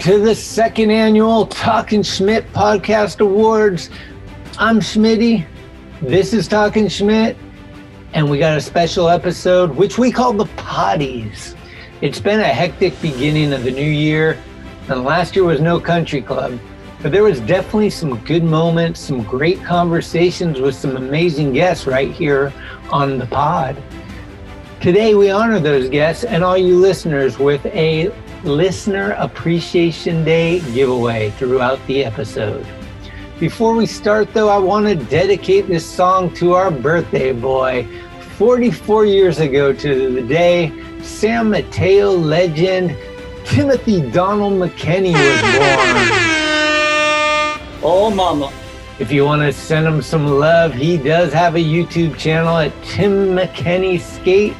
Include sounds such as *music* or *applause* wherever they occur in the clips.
To the second annual Talking Schmidt Podcast Awards. I'm Schmitty. This is Talking Schmidt, and we got a special episode which we call the Potties. It's been a hectic beginning of the new year, and last year was no country club, but there was definitely some good moments, some great conversations with some amazing guests right here on the pod. Today, we honor those guests and all you listeners with a Listener Appreciation Day giveaway throughout the episode. Before we start, though, I want to dedicate this song to our birthday boy. 44 years ago to the day, San Mateo legend Timothy Donald McKenney was born. Oh, mama. If you want to send him some love, he does have a YouTube channel at Tim McKenney Skate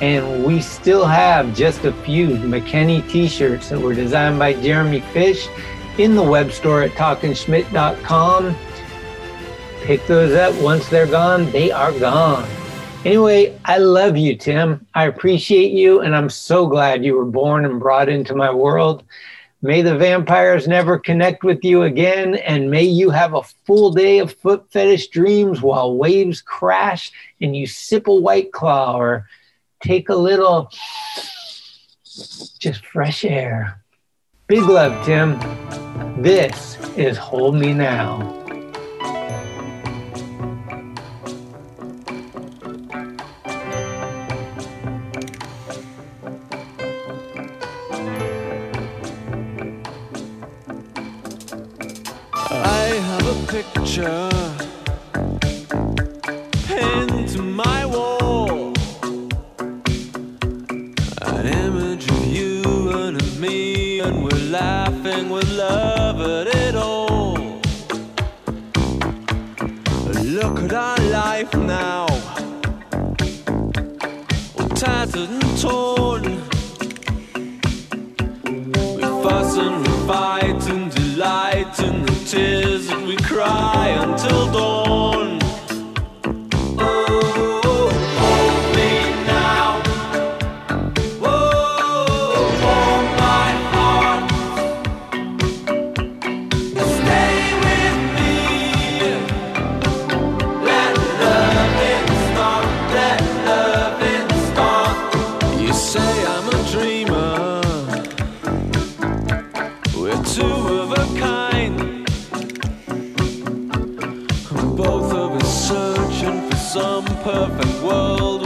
and we still have just a few McKenny t-shirts that were designed by Jeremy Fish in the web store at talkingschmidt.com. Pick those up. Once they're gone, they are gone. Anyway, I love you, Tim. I appreciate you, and I'm so glad you were born and brought into my world. May the vampires never connect with you again, and may you have a full day of foot fetish dreams while waves crash and you sip a white claw or take a little just fresh air. Big love, Tim. This is Hold Me Now. I have a picture laughing with love at it all. Look at our life now, tattered and torn. We fuss and we fight and delight in the tears that we cry until dawn. Kind. Both of us searching for some perfect world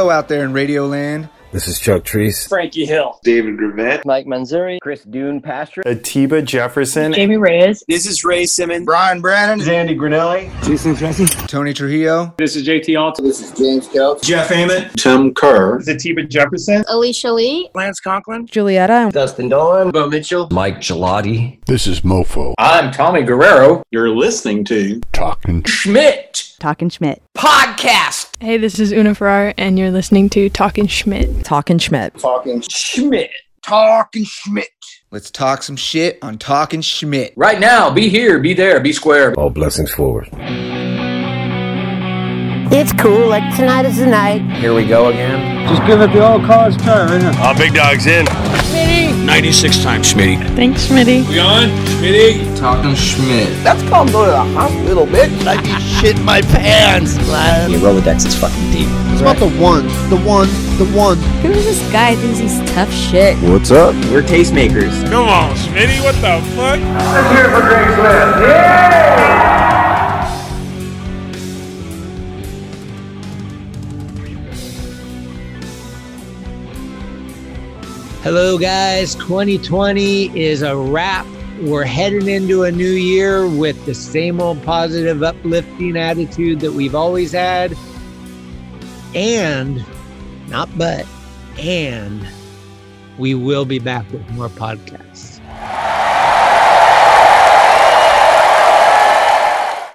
Hello out there in Radio Land. This is Chuck Treese. Frankie Hill. David Gravette. Mike Manzoori. Chris Dune Pastras. Atiba Jefferson. Jamie Reyes. This is Ray Simmons. Brian Brannon. Andy Grinelli. Jason Jessee. Tony Trujillo. This is JT Alton. This is James Kelch. Jeff Ament. Tim Kerr. This is Atiba Jefferson. Alicia Lee. Lance Conklin. Julietta. Dustin Dollin. Bo Mitchell. Mike Gelati. This is Mofo. I'm Tommy Guerrero. You're listening to Talking Schmidt. Talking Schmidt. Podcast. Hey, this is Una Ferrar, and you're listening to Talking Schmidt. Talking Schmidt. Talking Schmidt. Talking Schmidt. Let's talk some shit on Talking Schmidt. Right now, be here, be there, be square. All blessings forward. It's cool, like tonight is the night. Here we go again. Just give it the old college turn. Uh, big dog's in. Schmitty. 96 times Schmitty. Thanks, Schmitty. We on? Schmitty. Talking Schmidt. That's called go to the hospital, bitch. I'd be shitting my pants, man. Your Rolodex is fucking deep. It's about the one, the one, the one. Who is this guy thinks he's tough shit? What's up? We're tastemakers. Come on, Schmitty, what the fuck? Let's hear it for Greg Smith. Yeah! Hello, guys. 2020 is a wrap. We're heading into a new year with the same old positive, uplifting attitude that we've always had. And, not but, and we will be back with more podcasts.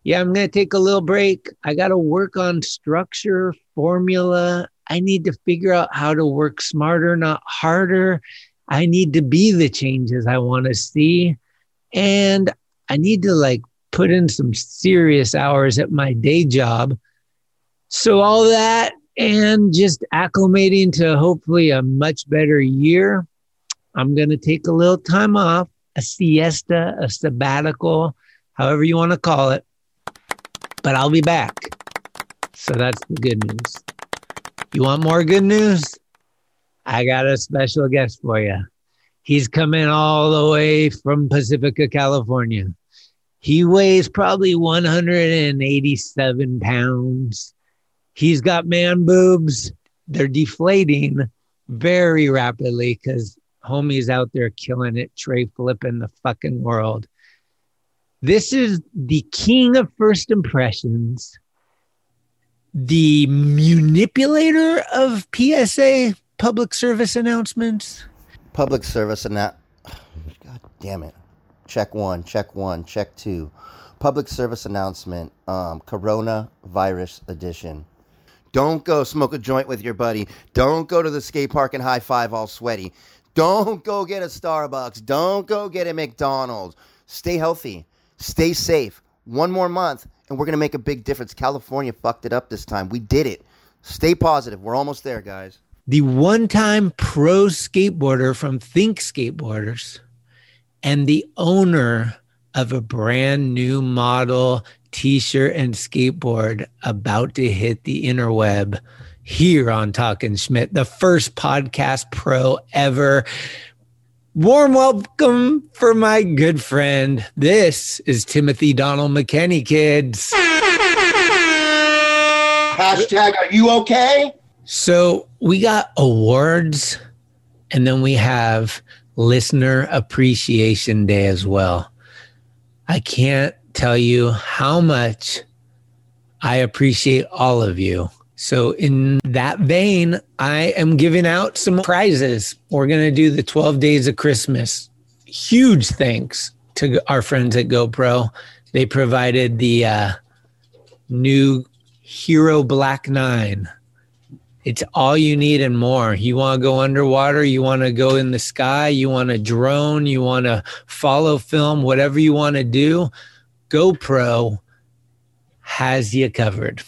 Yeah, I'm going to take a little break. I got to work on structure, formula, I need to figure out how to work smarter, not harder. I need to be the changes I want to see. And I need to like put in some serious hours at my day job. So, all that and just acclimating to hopefully a much better year. I'm going to take a little time off, a siesta, a sabbatical, however you want to call it. But I'll be back. So, that's the good news. You want more good news? I got a special guest for you. He's coming all the way from Pacifica, California. He weighs probably 187 pounds. He's got man boobs. They're deflating very rapidly because homie's out there killing it, Trey flipping the fucking world. This is the king of first impressions the manipulator of PSA public service announcements. Public service announce. God damn it! Check one, check one, check two. Public service announcement. Um, coronavirus edition. Don't go smoke a joint with your buddy. Don't go to the skate park and high five all sweaty. Don't go get a Starbucks. Don't go get a McDonald's. Stay healthy. Stay safe. One more month and we're going to make a big difference. California fucked it up this time. We did it. Stay positive. We're almost there, guys. The one time pro skateboarder from Think Skateboarders and the owner of a brand new model t shirt and skateboard about to hit the interweb here on Talking Schmidt, the first podcast pro ever. Warm welcome for my good friend. This is Timothy Donald McKenney, kids. Hashtag, are you okay? So we got awards and then we have listener appreciation day as well. I can't tell you how much I appreciate all of you. So, in that vein, I am giving out some prizes. We're going to do the 12 days of Christmas. Huge thanks to our friends at GoPro. They provided the uh, new Hero Black 9. It's all you need and more. You want to go underwater, you want to go in the sky, you want to drone, you want to follow film, whatever you want to do, GoPro has you covered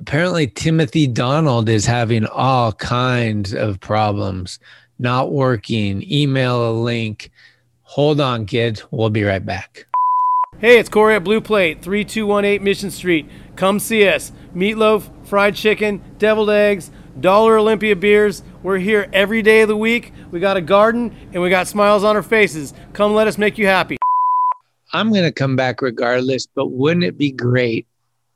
apparently Timothy Donald is having all kinds of problems, not working, email a link. Hold on, kids. We'll be right back. Hey, it's Corey at Blue Plate, 3218 Mission Street. Come see us. Meatloaf, fried chicken, deviled eggs, Dollar Olympia beers. We're here every day of the week. We got a garden and we got smiles on our faces. Come let us make you happy. I'm going to come back regardless, but wouldn't it be great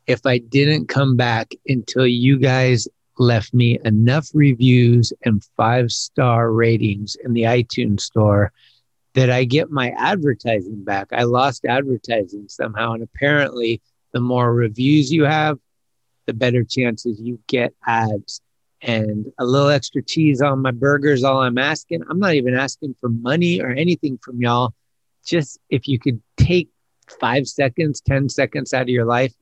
if I didn't come back until you guys left me enough reviews and five star ratings in the iTunes store that I get my advertising back. I lost advertising somehow. And apparently, the more reviews you have, the better chances you get ads. And a little extra cheese on my burgers, all I'm asking. I'm not even asking for money or anything from y'all. Just if you could take five seconds, 10 seconds out of your life,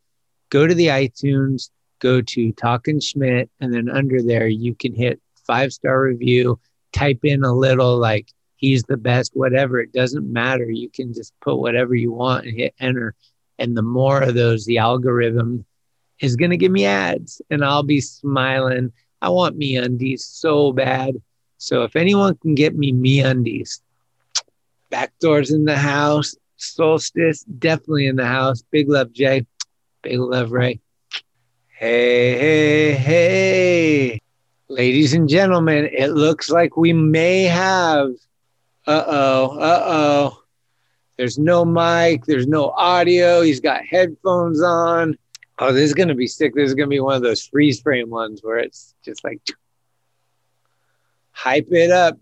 go to the iTunes, go to Talkin' Schmidt, and then under there, you can hit five star review, type in a little like, he's the best, whatever. It doesn't matter. You can just put whatever you want and hit enter. And the more of those, the algorithm is going to give me ads and I'll be smiling. I want MeUndies so bad. So if anyone can get me MeUndies, back doors in the house, solstice definitely in the house. Big love, Jay. Big love, Ray. Hey, hey, hey. Ladies and gentlemen, it looks like we may have. Uh oh, uh oh. There's no mic, there's no audio. He's got headphones on. Oh, this is going to be sick. This is going to be one of those freeze frame ones where it's just like hype it up.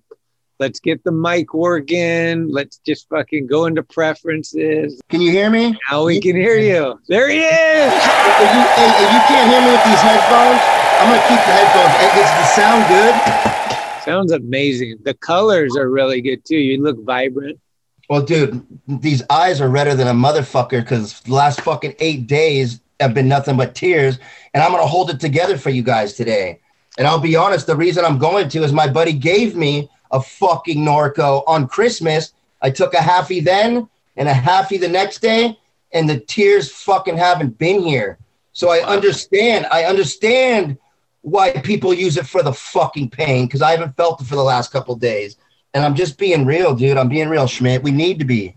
Let's get the mic working. Let's just fucking go into preferences. Can you hear me? Now we can hear you. There he is. If you, hey, if you can't hear me with these headphones, I'm gonna keep the headphones. Does the sound good? Sounds amazing. The colors are really good too. You look vibrant. Well, dude, these eyes are redder than a motherfucker because the last fucking eight days have been nothing but tears, and I'm gonna hold it together for you guys today. And I'll be honest, the reason I'm going to is my buddy gave me a fucking Norco on Christmas. I took a halfie then and a halfie the next day, and the tears fucking haven't been here. So I understand. I understand why people use it for the fucking pain because I haven't felt it for the last couple days. And I'm just being real, dude. I'm being real, Schmidt. We need to be.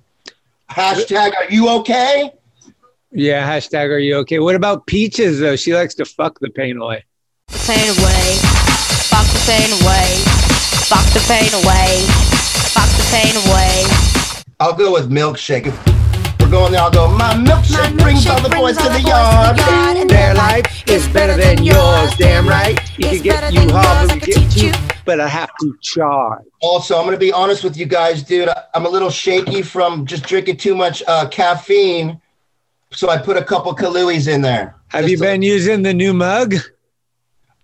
Hashtag, are you okay? Yeah, hashtag are you okay? What about Peaches though? She likes to fuck the pain away. The pain away. Fuck the pain away. Fuck the pain away. Fuck the pain away. I'll go with milkshake. If we're going there, I'll go, my milkshake brings all the boys to the yard. Their life is better than yours, damn right. You can get you hard, but you get you, but I have to charge. Also, I'm going to be honest with you guys, dude. I- I'm a little shaky from just drinking too much uh, caffeine. So I put a couple Kahluas in there. Have you been using the new mug?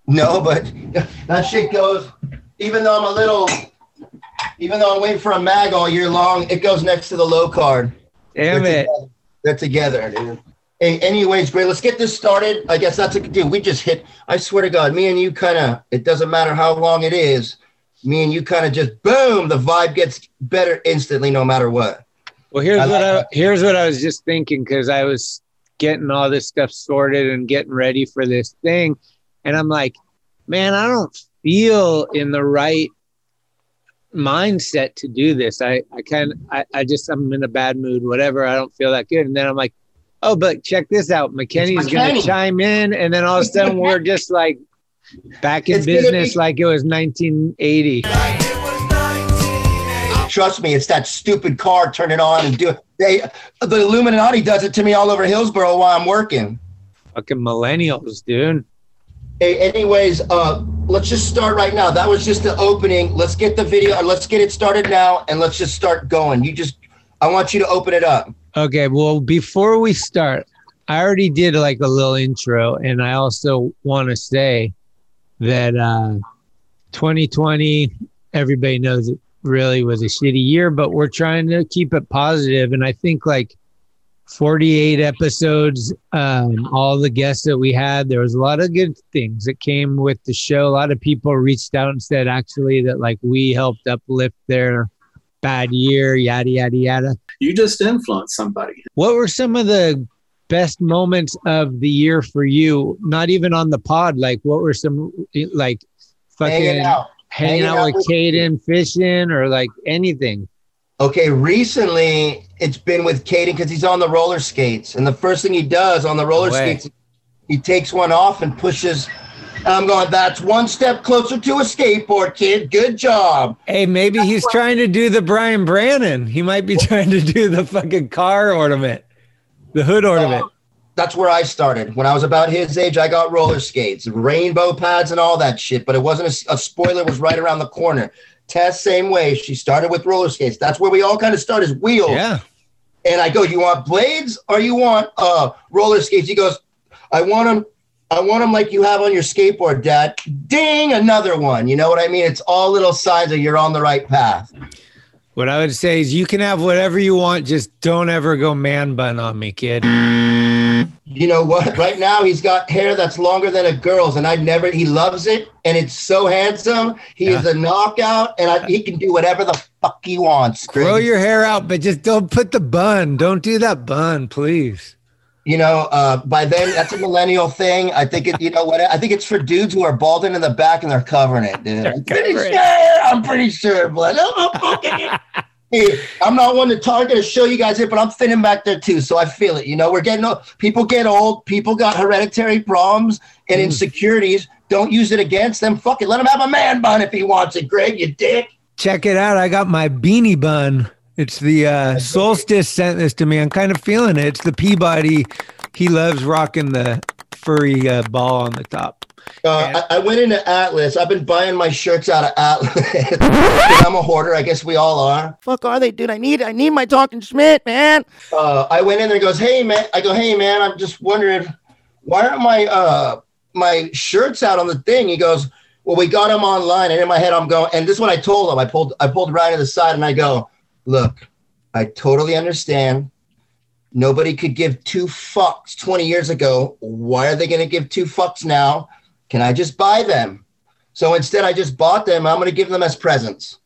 No, but *laughs* that shit goes, even though I'm a little, even though I'm waiting for a mag all year long, it goes next to the low card. Damn They're it. together. They're together, dude. Hey, anyways, great. Let's get this started. I guess that's a dude. We just hit. I swear to God, me and you kind of. It doesn't matter how long it is. Me and you kind of just boom. The vibe gets better instantly, no matter what. Well, here's I what like I here's what I was just thinking because I was getting all this stuff sorted and getting ready for this thing, and I'm like, man, I don't feel in the right mindset to do this. I I kind I, I just I'm in a bad mood, whatever. I don't feel that good, and then I'm like, oh, but check this out, McKenny's gonna chime in, and then all of a sudden *laughs* we're just like back in It's business be- like it was 1980. Trust me, it's that stupid car. turning on and do it. They, the Illuminati does it to me all over Hillsboro while I'm working. Fucking millennials, dude. Hey, anyways, uh, let's just start right now. That was just the opening. Let's get the video. Let's get it started now, and let's just start going. You just, I want you to open it up. Okay, well, before we start, I already did like a little intro, and I also want to say that uh, 2020, everybody knows it really was a shitty year, but we're trying to keep it positive, and I think like 48 episodes, um, all the guests that we had, there was a lot of good things that came with the show. A lot of people reached out and said actually that like we helped uplift their bad year, yada yada yada. You just influenced somebody. What were some of the best moments of the year for you? Not even on the pod. Like, what were some like fucking Hanging out. hanging Hanging out out with with- Caden, fishing, or like anything? Okay, recently it's been with Caden because he's on the roller skates, and the first thing he does on the roller No skates, he takes one off and pushes. I'm going. That's one step closer to a skateboard, kid. Good job. Hey, maybe he's trying to do the Brian Brannon. He might be *laughs* trying to do the fucking car ornament, the hood ornament. that's where I started. When I was about his age, I got roller skates, rainbow pads, and all that shit. But it wasn't a, a spoiler; was right around the corner. Tess, same way. She started with roller skates. That's where we all kind of start as wheels. Yeah. And I go, "You want blades or you want uh roller skates?" He goes, "I want them." I want them like you have on your skateboard, Dad. Ding, another one. You know what I mean? It's all little signs that you're on the right path. What I would say is you can have whatever you want, just don't ever go man bun on me, kid. You know what? *laughs* Right now, he's got hair that's longer than a girl's, and I never. He loves it, and it's so handsome. He is a knockout, and I, he can do whatever the fuck he wants. Grow your hair out, but just don't put the bun. Don't do that bun, please. You know, uh, by then that's a millennial thing. I think it. You know what? I think it's for dudes who are balding in the back and they're covering it, dude. I'm pretty sure. I'm pretty sure, but I'm Hey, *laughs* I'm not one to target to show you guys it, but I'm thinning back there too, so I feel it. You know, we're getting old. People get old. People got hereditary problems and insecurities. Don't use it against them. Fuck it. Let him have a man bun if he wants it, Greg. You dick. Check it out. I got my beanie bun. It's the uh, Solstice sent this to me. I'm kind of feeling it. It's the Peabody. He loves rocking the furry uh, ball on the top. Uh, I, I went into Atlas. I've been buying my shirts out of Atlas. *laughs* I'm a hoarder. I guess we all are. Fuck are they, dude? I need I need my talking Schmidt, man. Uh, I went in there. and Goes, hey man. I go, hey man. I'm just wondering why aren't my uh my shirts out on the thing? He goes, well, we got them online. And in my head, I'm going. And this is what I told him. I pulled I pulled right to the side and I go, look, I totally understand. Nobody could give two fucks 20 years ago. Why are they going to give two fucks now? Can I just buy them? So instead, I just bought them. I'm going to give them as presents.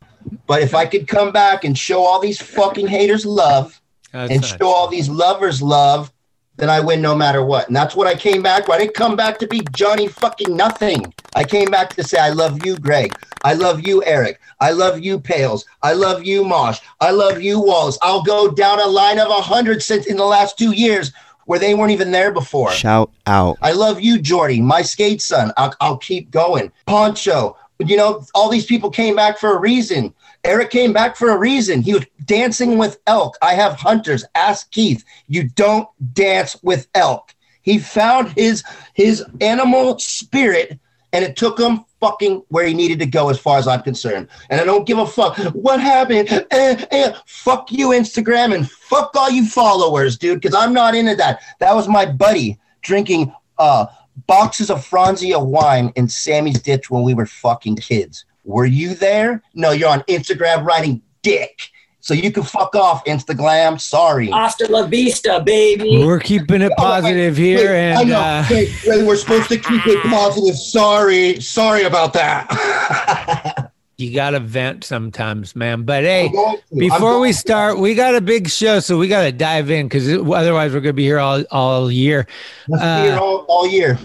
But if I could come back and show all these fucking haters love That's and nice. show all these lovers love, then I win no matter what. And that's what I came back for. I didn't come back to be Johnny fucking nothing. I came back to say, I love you, Greg. I love you, Eric. I love you, Pales. I love you, Mosh. I love you, Wallace. I'll go down a line of a hundred since in the last two years where they weren't even there before. Shout out. I love you, Jordy, my skate son. I'll, I'll keep going. Poncho, you know, all these people came back for a reason. Eric came back for a reason. He was dancing with elk. I have hunters. Ask Keith. You don't dance with elk. He found his his animal spirit, and it took him fucking where he needed to go, as far as I'm concerned. And I don't give a fuck what happened. Eh, eh, fuck you, Instagram, and fuck all you followers, dude. Because I'm not into that. That was my buddy drinking uh boxes of Franzia wine in Sammy's ditch when we were fucking kids. Were you there? No, you're on Instagram writing dick. So you can fuck off, Instagram. Sorry. Hasta la vista, baby. We're keeping it positive here, Wait, I and know. uh, Wait, wait, we're supposed to keep it *laughs* positive. Sorry. Sorry about that. *laughs* you got to vent sometimes, man. But hey, I'm going to. I'm before we start, we got a big show, so we got to dive in because otherwise we're gonna be here all all year. Let's Uh, be here all, all year.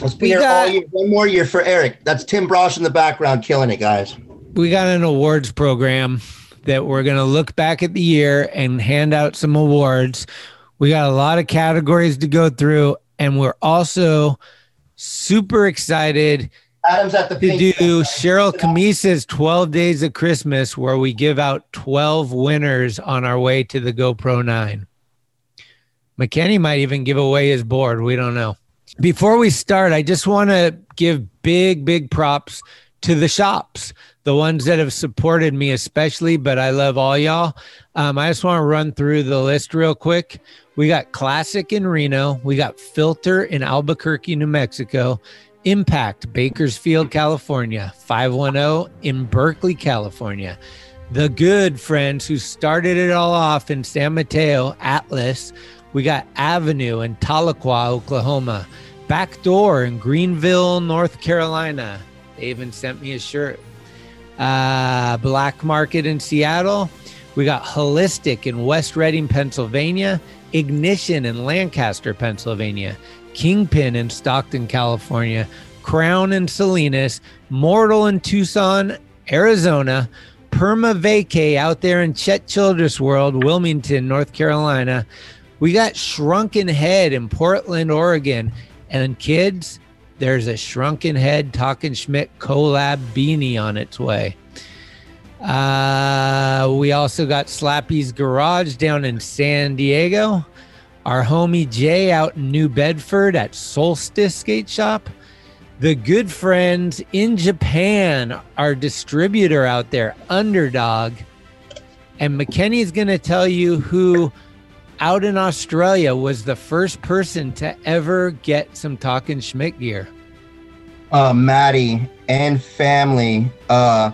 Let's be here got- all year. One more year for Eric. That's Tim Brosh in the background killing it, guys. we got an awards program that we're going to look back at the year and hand out some awards. We got a lot of categories to go through, and we're also super excited Adam's at the to do. Cheryl Camisa's 12 Days of Christmas, where we give out 12 winners on our way to the GoPro 9. McKenny might even give away his board. We don't know. Before we start, I just want to give big, big props to the shops, the ones that have supported me, especially, but I love all y'all. Um, I just want to run through the list real quick. We got Classic in Reno, we got Filter in Albuquerque, New Mexico, Impact, Bakersfield, California, 510 in Berkeley, California. The Good Friends, who started it all off in San Mateo, Atlas. We got Avenue in Tahlequah, Oklahoma. Backdoor in Greenville, North Carolina. They even sent me a shirt. Uh, Black Market in Seattle. We got Holistic in West Reading, Pennsylvania. Ignition in Lancaster, Pennsylvania. Kingpin in Stockton, California. Crown in Salinas. Mortal in Tucson, Arizona. Perma Vacay out there in Chet Childress World, Wilmington, North Carolina. We got Shrunken Head in Portland, Oregon. And kids, there's a Shrunken Head Talking Schmidt collab beanie on its way. Uh, we also got Slappy's Garage down in San Diego. Our homie Jay out in New Bedford at Solstice Skate Shop, the good friends in Japan, our distributor out there, Underdog, and McKenny's going to tell you who out in Australia was the first person to ever get some Talking Schmidt gear. uh, Maddie and family. Uh,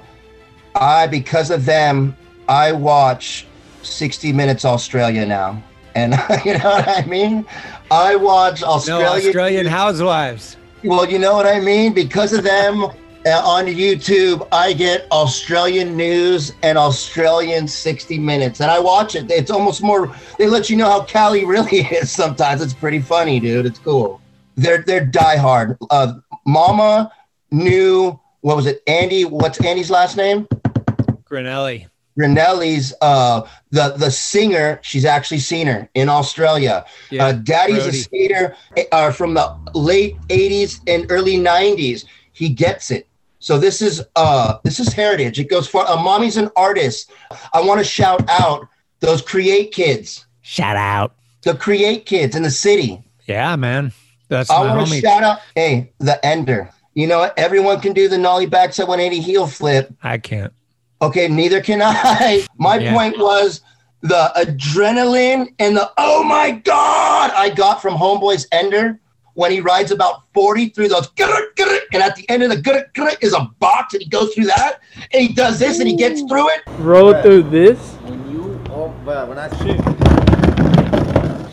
I because of them, I watch 60 Minutes Australia now, and *laughs* you know what I mean. I watch No, Australian Housewives. Well, you know what I mean. Because of them. *laughs* uh, On YouTube, I get Australian news and Australian 60 Minutes, and I watch it. It's almost more. They let you know how Cali really *laughs* is. Sometimes it's pretty funny, dude. It's cool. They're they're diehard. Uh, Mama knew what was it? Andy. What's Andy's last name? Grinelli. Grinelli's uh the the singer she's actually seen her in Australia. Yeah, uh, Daddy's Brody. a skater uh, from the late 80s and early 90s. He gets it. So this is uh this is heritage. It goes far. Uh, mommy's an artist. I want to shout out those create kids. Shout out. The create kids in the city. Yeah, man. That's I want to shout out hey, the ender. You know? Everyone can do the nollie backside 180 heel flip. I can't. Okay, neither can I. *laughs* My Yeah. point was the adrenaline and the oh my god I got from Homeboy's Ender when he rides about 40 through those grr, grr, and at the end of the grr, grr is a box and he goes through that and he does this and he gets through it. Roll through this. When you, oh, when I shoot,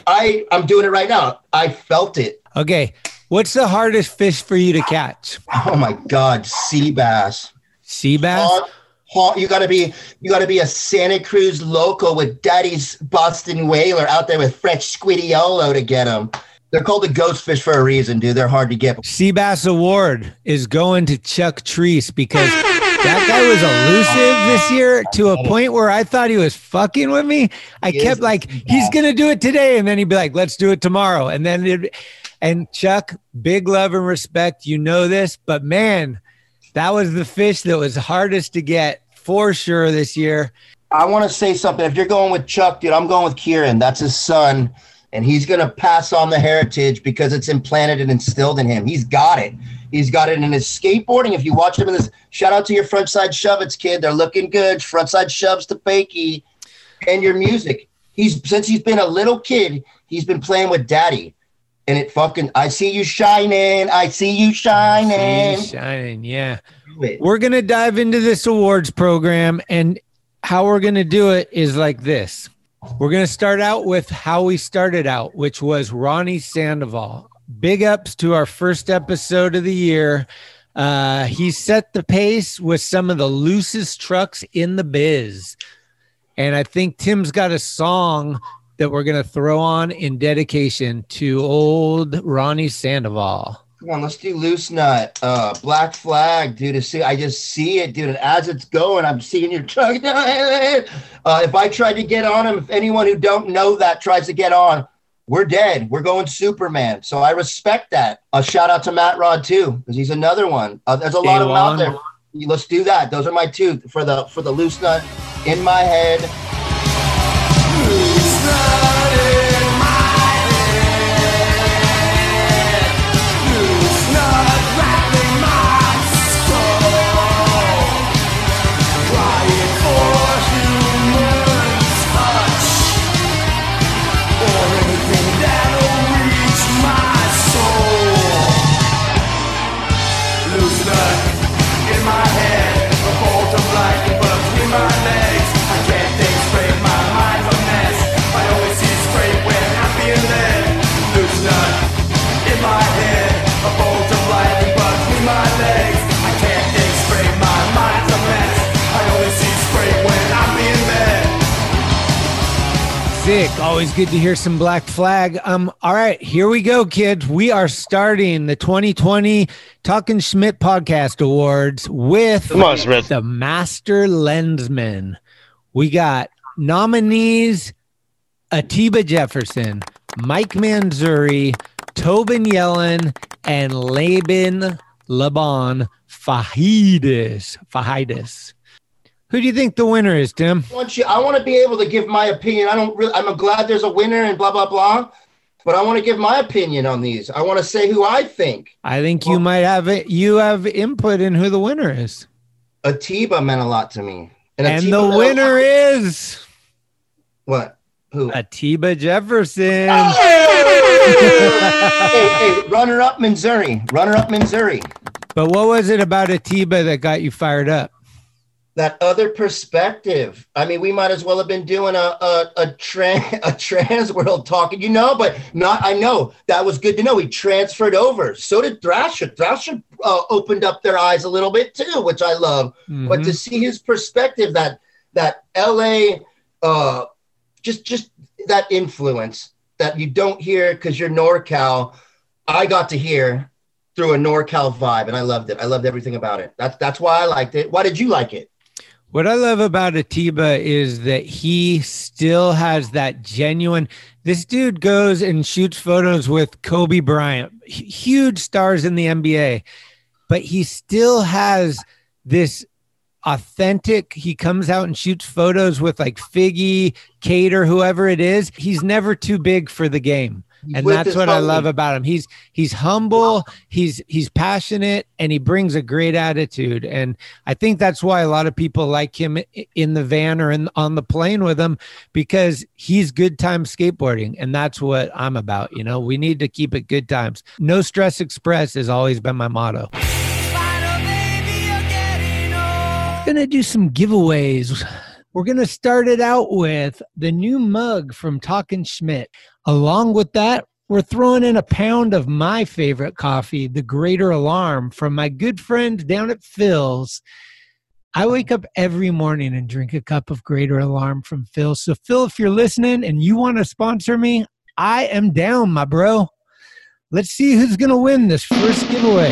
I I'm doing it right now. I felt it. Okay. What's the hardest fish for you to catch? Oh my god, sea bass. Sea bass? Haunt- You gotta be you gotta be a Santa Cruz local with Daddy's Boston whaler out there with French squidiolo to get them. They're called the ghost fish for a reason, dude. They're hard to get. Sea Bass Award is going to Chuck Treese because that guy was elusive this year to a point where I thought he was fucking with me. I He kept like, he's gonna do it today, and then he'd be like, let's do it tomorrow. And then it and Chuck, big love and respect, you know this, but man, that was the fish that was hardest to get for sure this year. I want to say something. If you're going with Chuck, dude, I'm going with Kieran. That's his son, and he's gonna pass on the heritage because it's implanted and instilled in him. He's got it. He's got it in his skateboarding. If you watch him in this, shout out to your frontside shove-its kid. They're looking good. Frontside shoves to fakie, and your music. He's since he's been a little kid, he's been playing with daddy. And it fucking I see you shining. I see you shining. See, shining, yeah. We're to dive into this awards program, and how we're to do it is like this. We're to start out with how we started out, which was Ronnie Sandoval. Big ups to our first episode of the year. Uh, he set the pace with some of the loosest trucks in the biz. And I think Tim's got a song that we're going to throw on in dedication to old Ronnie Sandoval. Come on, let's do loose nut. Uh, black flag, dude. See, I just see it, dude. And as it's going, I'm seeing your truck. *laughs* Uh, if I tried to get on him, if anyone who don't know that tries to get on, we're dead. We're going Superman. So I respect that. A shout out to Matt Rod too, because he's another one. Uh, there's a lot of them out there. Let's do that. Those are my two for the for the loose nut in my head love Always good to hear some Black Flag. Um, all right, here we go, kids. We are starting the 2020 Talking Schmidt Podcast Awards with Come on, Schmidt. the Master Lensman. We got nominees Atiba Jefferson, Mike Manzuri, Tobin Yelland, and Laban Laban Pheidias. Pheidias. Who do you think the winner is, Tim? I want you. I want to be able to give my opinion. I don't really. I'm glad there's a winner and blah blah blah. but I want to give my opinion on these. I want to say who I think. I think you might have it. You have input in who the winner is, Atiba meant a lot to me, and, Atiba the winner is what? Who? Atiba Jefferson. hey, *laughs* hey, runner up Manzoori, runner up Manzoori. But what was it about Atiba that got you fired up? That other perspective. I mean, we might as well have been doing a a a, tran *laughs* a trans world talking, you know, but not. I know that was good to know. He transferred over. So did Thrasher. Thrasher uh, opened up their eyes a little bit too, which I love. But to Mhm. see his perspective, that that L.A. Uh, just just that influence that you don't hear because you're NorCal. I got to hear through a NorCal vibe, and I loved it. I loved everything about it. That's that's why I liked it. Why did you like it? What I love about Atiba is that he still has that genuine. This dude goes and shoots photos with Kobe Bryant, huge stars in the NBA, but he still has this authentic. He comes out and shoots photos with like Figgy, Cater, whoever it is. He's never too big for the game. And that's what I love about him. He's he's humble, he's he's passionate, and he brings a great attitude. And I think that's why a lot of people like him in the van or in on the plane with him because he's good time skateboarding, and that's what I'm about. You know, we need to keep it good times. No stress express has always been my motto. Gonna do some giveaways. We're gonna start it out with the new mug from Talking Schmidt. Along with that, we're throwing in a pound of my favorite coffee, the Greater Alarm, from my good friend down at Philz. I wake up every morning and drink a cup of Greater Alarm from Phil. So, Phil, if you're listening and you want to sponsor me, I am down, my bro. Let's see who's going to win this first giveaway.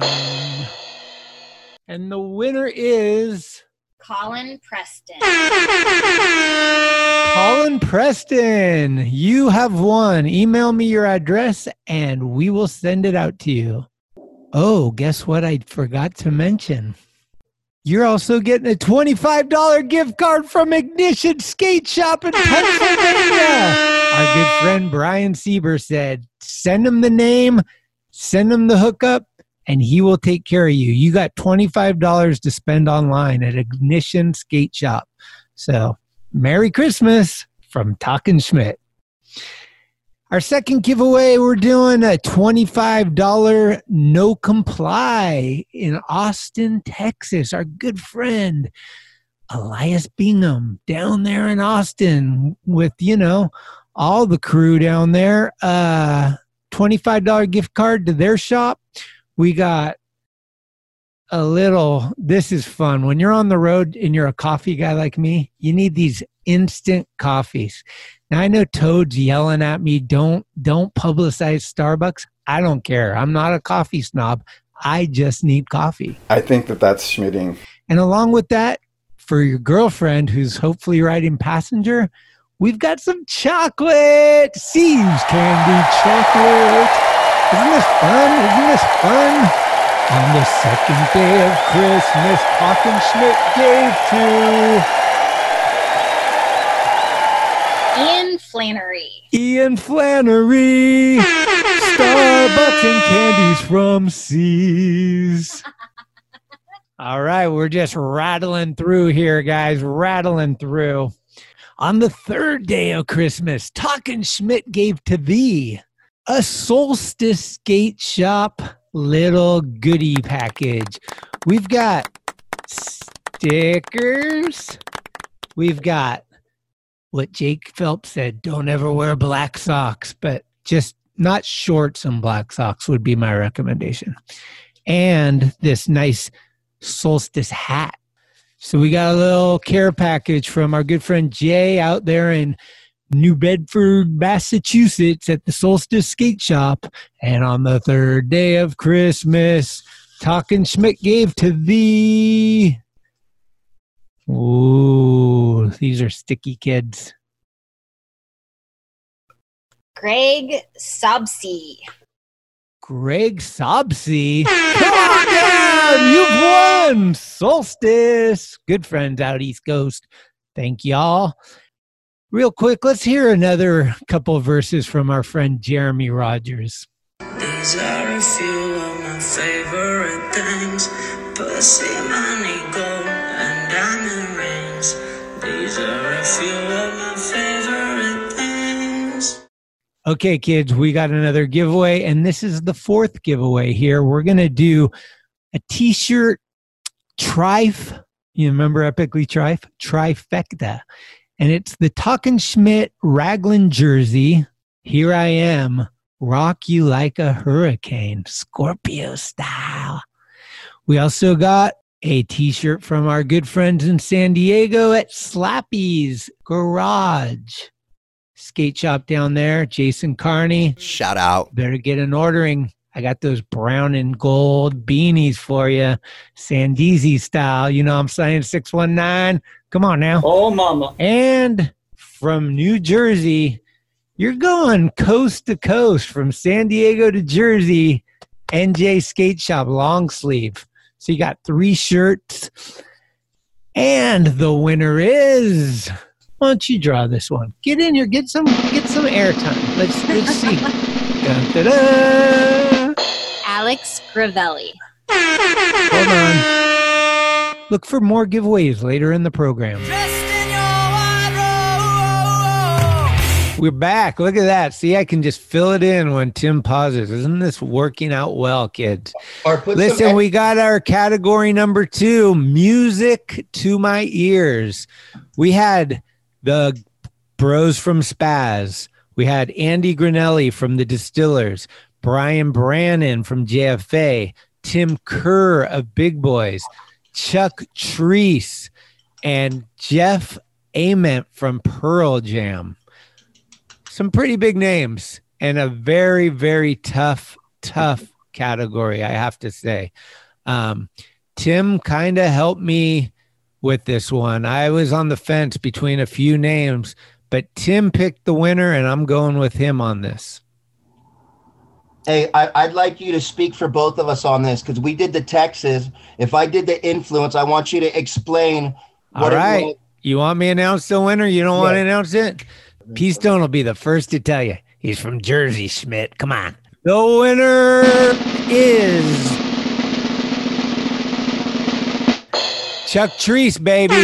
Um, and the winner is Colin Preston. Colin Preston. You have won. Email me your address and we will send it out to you. Oh, guess what I forgot to mention? You're also getting a $25 gift card from Ignition Skate Shop in Pennsylvania. Our good friend Brian Sieber said, send him the name, send him the hookup, and he will take care of you. You got $25 to spend online at Ignition Skate Shop. So, Merry Christmas from Talkin' Schmidt. Our second giveaway, we're doing a $25 no comply in Austin, Texas. Our good friend Elias Bingham down there in Austin with, you know, all the crew down there. Uh $25 gift card to their shop. We got a little this is fun. When you're on the road and you're a coffee guy like me you need these instant coffees. Now i know toad's yelling at me don't don't publicize starbucks. I don't care. I'm not a coffee snob. I just need coffee. I think that that's schmitting. and along with that for your girlfriend who's hopefully riding passenger we've got some chocolate. See's candy chocolate isn't this fun isn't this fun on the second day of Christmas, Talkin' Schmidt gave to Ian Flannery. Ian Flannery, Starbucks and candies from See's. *laughs* All right, we're just rattling through here, guys, rattling through. On the third day of Christmas, Talking Schmidt gave to thee a solstice skate shop little goodie package. We've got stickers. We've got what Jake Phelps said don't ever wear black socks, but just not shorts and black socks would be my recommendation. And this nice solstice hat. So we got a little care package from our good friend Jay out there in New Bedford, Massachusetts at the Solstice Skate Shop. And on the third day of Christmas, Talking Schmidt gave to thee. Ooh, these are sticky kids. Greg Sobsey. Greg Sobsey. Come on down! You've won! Solstice. Good friends out East Coast. Thank y'all. Real quick, let's hear another couple of verses from our friend Jeremy Rogers. These are a few of my favorite things pussy, money, gold, and diamond rings. These are a few of my favorite things. Okay, kids, we got another giveaway, and this is the fourth giveaway here. We're going to do a t shirt trife. You remember Epically Trife? Trifecta. And it's the Talkin' Schmidt Raglan jersey. Here I am, rock you like a hurricane, Scorpio style. We also got a t shirt from our good friends in San Diego at Slappy's Garage skate shop down there, Jason Carney. Shout out. Better get an ordering. I got those brown and gold beanies for you, Sandeezy style. You know what I'm saying? 619. Come on now. Oh, mama. And from New Jersey, you're going coast to coast from San Diego to Jersey, NJ Skate Shop long sleeve. So you got three shirts. And the winner is why don't you draw this one? Get in here, get some get some airtime. Let's let's see. *laughs* Dun, da, da. Alex Gravelli. Hold on. Look for more giveaways later in the program. We're back. Look at that. See, I can just fill it in when Tim pauses. Isn't this working out well, kids? Or put some Listen, ex- we got our category number two music to my ears. We had the bros from Spaz. We had Andy Granelli from the Distillers, Brian Brannon from JFA, Tim Kerr of Big Boys, Chuck Treese, and Jeff Ament from Pearl Jam. Some pretty big names and a very, very tough, tough category, I have to say. Um, Tim kind of helped me with this one. I was on the fence between a few names, but Tim picked the winner, and I'm going with him on this. Hey, I, I'd like you to speak for both of us on this because we did the Texas. If I did the influence, I want you to explain. All right. You want me to announce the winner? You don't want to announce it? P Stone will be the first to tell you. He's from Jersey, Schmidt. Come on. The winner is Chuck Treese, baby.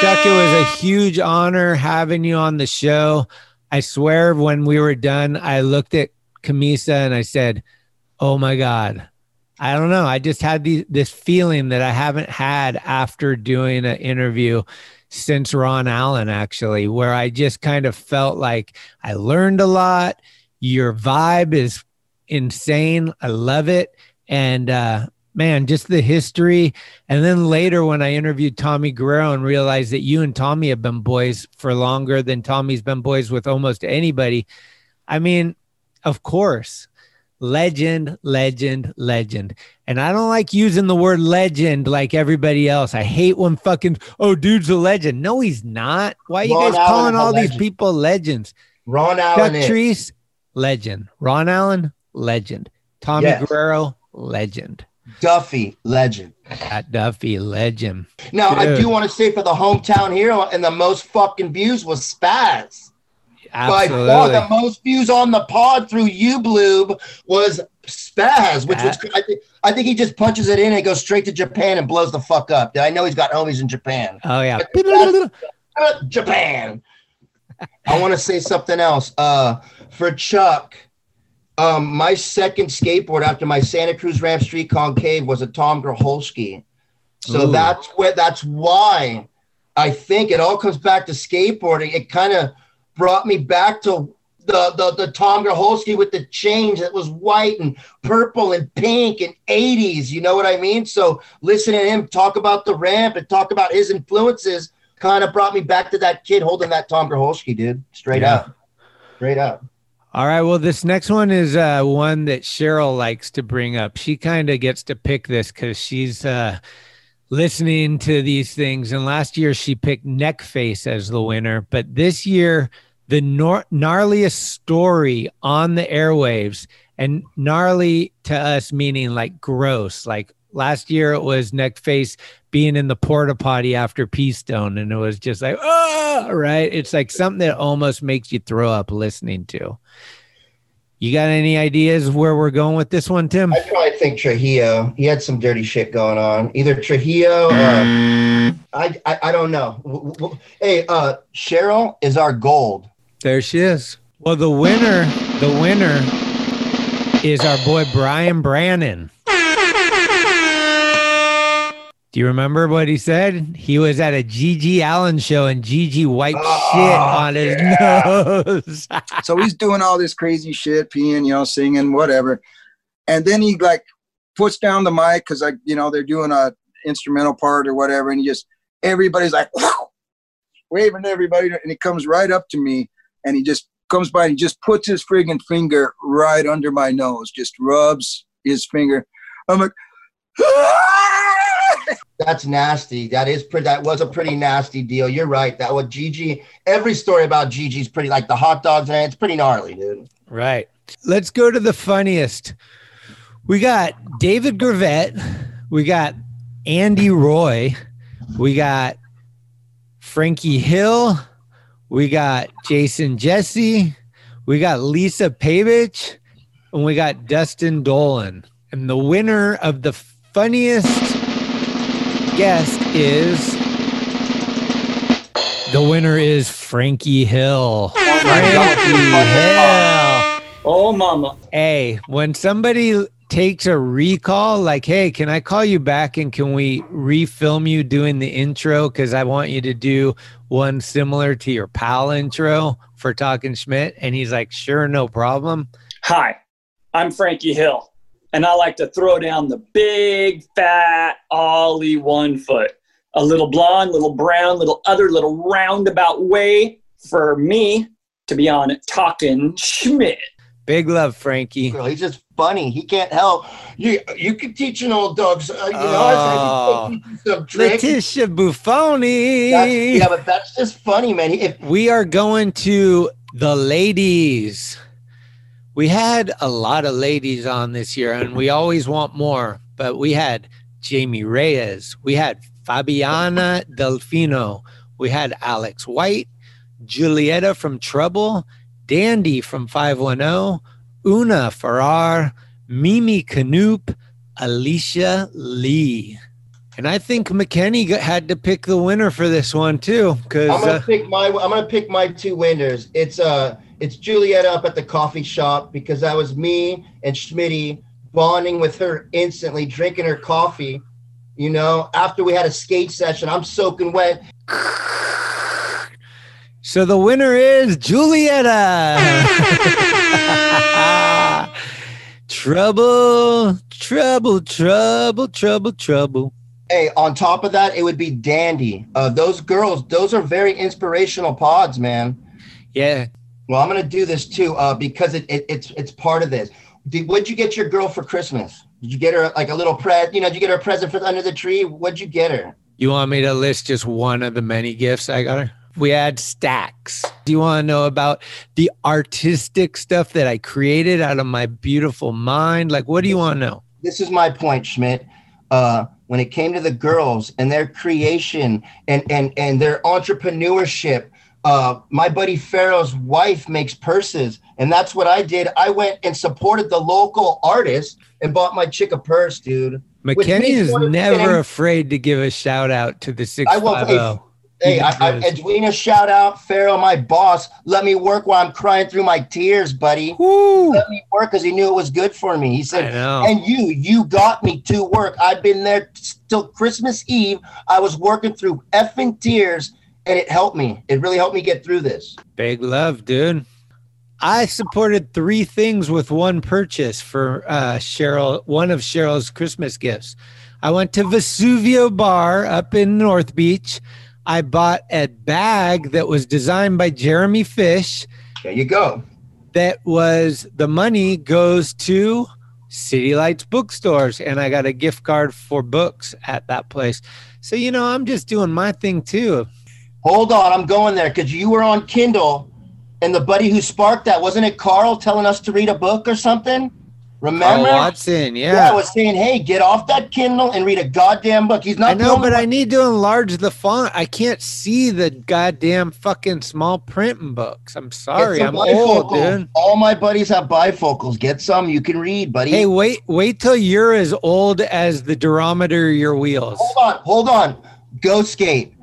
Chuck, it was a huge honor having you on the show. I swear, when we were done, I looked at Kamisa and I said, Oh my God. I don't know. I just had this feeling that I haven't had after doing an interview since Ron Allen, actually, where I just kind of felt like I learned a lot. Your vibe is insane. I love it. And uh, man, just the history. And then later, when I interviewed Tommy Guerrero and realized that you and Tommy have been boys for longer than Tommy's been boys with almost anybody. I mean, of course, legend, legend, legend. And I don't like using the word legend like everybody else. I hate when fucking, oh, dude's a legend. No, he's not. Why are you Ron guys Allen calling all these people legends? Ron Allen. Treese, legend. Ron Allen, legend. Tommy Yes. Guerrero, legend. Duffy, legend. Pat Duffy, legend. Now, I do want to say for the hometown hero and the most fucking views was Spaz. By far, the most views on the pod through UBloob was Spaz, which was I, think I think he just punches it in and goes straight to Japan and blows the fuck up. I know he's got homies in Japan. Oh yeah. Uh, Japan. I want to say something else. Uh, for Chuck, um, my second skateboard after my Santa Cruz Ramp Street Concave was a Tom Groholski. So Ooh. that's where that's why I think it all comes back to skateboarding. It kind of brought me back to the, the the Tom Groholski with the change that was white and purple and pink and 80s. You know what I mean? So listening to him talk about the ramp and talk about his influences kind of brought me back to that kid holding that Tom Groholski, dude. Straight Yeah. up. Straight up. All right. Well, this next one is uh, one that Cheryl likes to bring up. She kind of gets to pick this because she's uh, listening to these things. And last year she picked Neckface as the winner. But this year, the nor- gnarliest story on the airwaves, and gnarly to us meaning like gross, like Last year it was Neckface being in the porta potty after P Stone, and it was just like, oh, right. It's like something that almost makes you throw up listening to. You got any ideas where we're going with this one, Tim? I probably think Trujillo. He had some dirty shit going on. Either Trujillo or I, I, I don't know. W- w- Hey, uh, Cheryl is our gold. There she is. Well, the winner, the winner is our boy Brian Brannon. Do you remember what he said? He was at a GG Allin show and GG wiped oh, shit on his nose. *laughs* so he's doing all this crazy shit, peeing, you know, singing, whatever. And then he like puts down the mic because like, you know, they're doing a instrumental part or whatever, and he just everybody's like *laughs* waving to everybody, and he comes right up to me and he just comes by and he just puts his friggin' finger right under my nose, just rubs his finger. I'm like, ah! That's nasty. That is pretty. That was a pretty nasty deal. You're right. That was GG. Every story about GG's pretty like the hot dogs and it's pretty gnarly, dude. Right. Let's go to the funniest. We got David Gravette. We got Andy Roy. We got Frankie Hill. We got Jason Jessee. We got Lisa Pavich. And we got Dustin Dollin. And the winner of the funniest guest is the winner is Frankie Hill. Frankie Hill. Oh, mama. Hey, when somebody takes a recall, like, hey, can I call you back and can we refilm you doing the intro? Because I want you to do one similar to your pal intro for Talking Schmidt. And he's like, sure, no problem. Hi, I'm Frankie Hill, and I like to throw down the big, fat, ollie one foot. A little blonde, little brown, little other, little roundabout way for me to be on Talking Schmidt. Big love, Frankie. Girl, he's just funny. He can't help. You you can teach an old dog. Uh, you know, Oh. I said, you some tricks. Leticia Bufoni. That's- yeah, but that's just funny, man. If we are going to the ladies. We had a lot of ladies on this year, and we always want more. But we had Jamie Reyes, we had Fabiana Delfino, we had Alex White, Julieta from Trouble, Dandy from 510, Una Farrar, Mimi Knoop, Alicia Lee. And I think McKenney got- had to pick the winner for this one too, because I'm gonna uh, pick my I'm gonna pick my two winners. It's uh it's Juliet up at the coffee shop because that was me and Schmitty bonding with her instantly, drinking her coffee. You know, after we had a skate session, I'm soaking wet. So the winner is Julieta. *laughs* trouble, trouble, trouble, trouble, trouble. Hey, on top of that, it would be Dandy. Uh, those girls, those are very inspirational pods, man. Yeah. Well, I'm gonna do this too, uh, because it, it it's it's part of this. Did, what'd you get your girl for Christmas? Did you get her like a little pre? You know, did you get her a present for under the tree? What'd you get her? You want me to list just one of the many gifts I got her? We had stacks. Do you want to know about the artistic stuff that I created out of my beautiful mind? Like, what do you want to know? This is my point, Schmidt. Uh, when it came to the girls and their creation and and and their entrepreneurship, uh, my buddy Pharaoh's wife makes purses, and that's what I did. I went and supported the local artist and bought my chick a purse, dude. McKenney is never afraid to give a shout out to the I 650. Hey, I, I, Edwina, shout out Pharaoh, my boss. Let me work while I'm crying through my tears, buddy. Let me work because he knew it was good for me. He said, "And you, you got me to work. I've been there till Christmas Eve. I was working through effing tears, and it helped me. It really helped me get through this. Big love, dude. I supported three things with one purchase for uh, Cheryl, one of Cheryl's Christmas gifts. I went to Vesuvio Bar up in North Beach. I bought a bag that was designed by Jeremy Fish. There you go. That was the money goes to City Lights bookstores, and I got a gift card for books at that place. So you know, I'm just doing my thing too. Hold on, I'm going there because you were on Kindle, and the buddy who sparked that wasn't it Carl telling us to read a book or something? Remember? Carl Watson, Yeah, yeah. I was saying, hey, get off that Kindle and read a goddamn book. He's not I know, but I need to enlarge the font. I can't see the goddamn fucking small print in books. I'm sorry, I'm some old, dude. All my buddies have bifocals. Get some. You can read, buddy. Hey, wait, wait till you're as old as the durometer of your wheels. hold on, hold on. Go skate.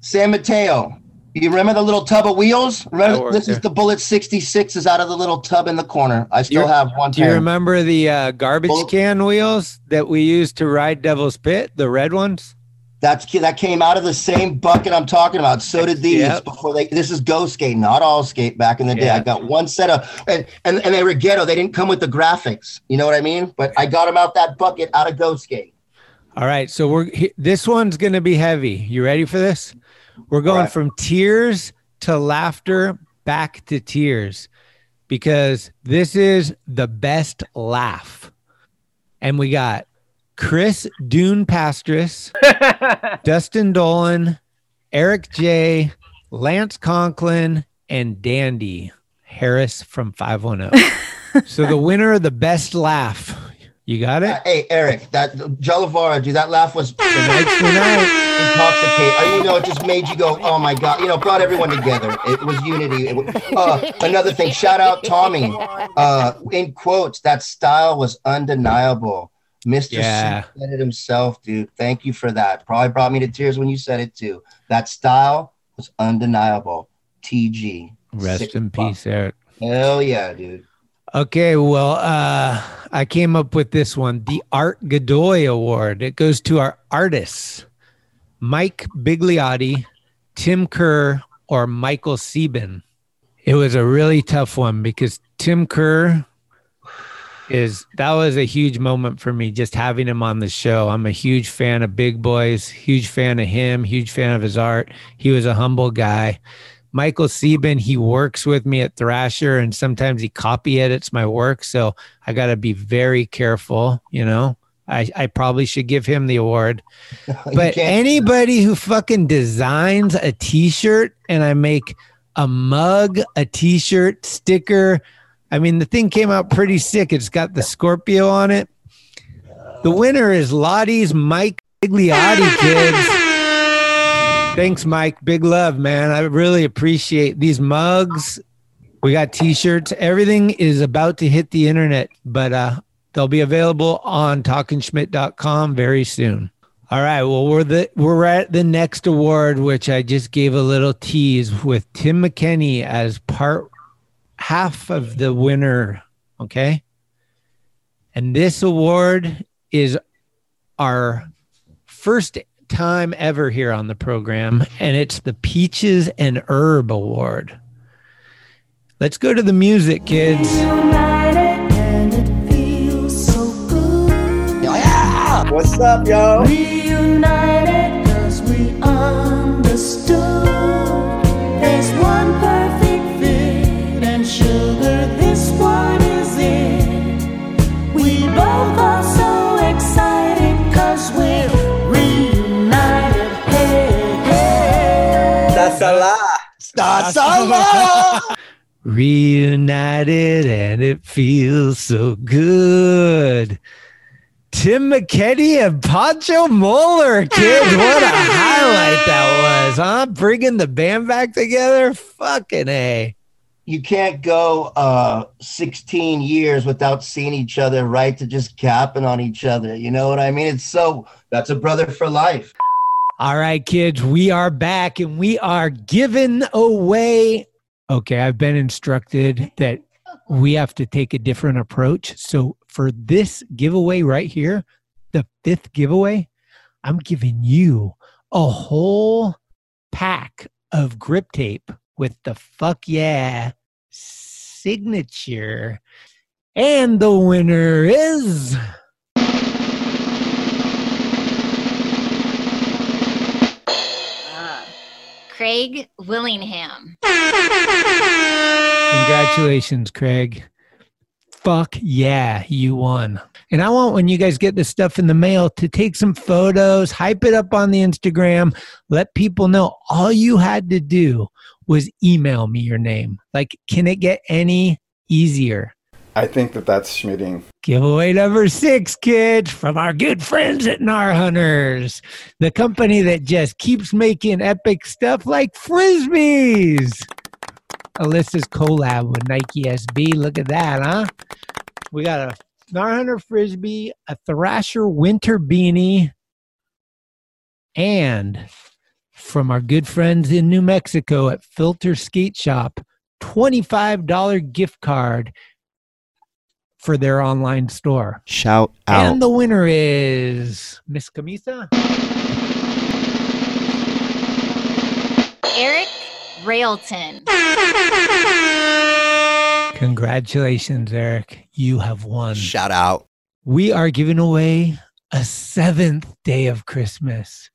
San Mateo. You remember the little tub of wheels? Remember, worked this is there. the Bullet 66 is out of the little tub in the corner. I still You- have one Do you pair. remember the uh, garbage can wheels that we used to ride Devil's Pit, the red ones? That's that came out of the same bucket I'm talking about. So did these Yep. before they. This is Go Skate, not All Skate. Back in the day, I got one set of, and, and and they were ghetto. They didn't come with the graphics. You know what I mean? But I got them out that bucket out of Go Skate. All right, so we're he- this one's going to be heavy. You ready for this? We're going right. from tears to laughter back to tears because this is the best laugh. And we got Chris Dune Pastras, *laughs* Dustin Dollin, Eric J, Lance Conklin, and Dandy Harris from 510. *laughs* so the winner of the best laugh. You got it? Uh, hey Eric, that Jalavara, dude, that laugh was *laughs* intoxicating. Uh, You know, it just made you go, oh my god. You know, brought everyone together. It was unity. It was, uh, another thing, shout out Tommy. Uh, in quotes, that style was undeniable. Mr. Yeah. C said it himself, dude. Thank you for that. Probably brought me to tears when you said it too. That style was undeniable. TG. Rest in fuck. peace, Eric. Hell yeah, dude. Okay, well, uh, I came up with this one the Art Godoy Award. It goes to our artists Mike Bigliotti, Tim Kerr, or Michael Sieben. It was a really tough one because Tim Kerr is that was a huge moment for me just having him on the show. I'm a huge fan of Big Boys, huge fan of him, huge fan of his art. He was a humble guy. Michael Sieben, he works with me at Thrasher and sometimes he copy edits my work. So I got to be very careful, you know. I, I probably should give him the award. *laughs* But anybody who fucking designs a t shirt and I make a mug, a t shirt, sticker, I mean, the thing came out pretty sick. It's got the Scorpio on it. The winner is Lottie's Mike Bigliotti, kids. Thanks, Mike. Big love, man. I really appreciate these mugs. We got t-shirts. Everything is about to hit the internet, but uh they'll be available on talkingschmidt.com very soon. All right. Well, we're the we're at the next award, which I just gave a little tease with Tim McKenney as part half of the winner. Okay. And this award is our first time ever here on the program, and it's the Peaches and Herb Award. Let's go to the music, kids. What's up, yo? Reunited That's. *laughs* Reunited, and it feels so good. Tim McKenney and Pancho Moeller, kids. What a highlight that was, huh? Bringing the band back together. Fucking A. you can't go uh 16 years without seeing each other right to just capping on each other you know what i mean it's so that's a brother for life All right, kids, we are back and we are giving away. Okay, I've been instructed that we have to take a different approach. So, for this giveaway right here, the fifth giveaway, I'm giving you a whole pack of grip tape with the fuck yeah signature. And the winner is. Craig Willingham. Congratulations, Craig. Fuck yeah, you won. And I want when you guys get this stuff in the mail to take some photos, hype it up on the Instagram, let people know all you had to do was email me your name. Like, can it get any easier? I think that that's schmitting. Giveaway number six, kids, from our good friends at Nar Hunters, the company that just keeps making epic stuff like frisbees. Alyssa's collab with Nike SB. Look at that, huh? We got a Nar Hunter frisbee, a Thrasher winter beanie, and from our good friends in New Mexico at Filter Skate Shop, $25 gift card for their online store. Shout out. And the winner is Miss Camisa. Eric Railton. Congratulations, Eric. You have won. Shout out. We are giving away a seventh day of Christmas.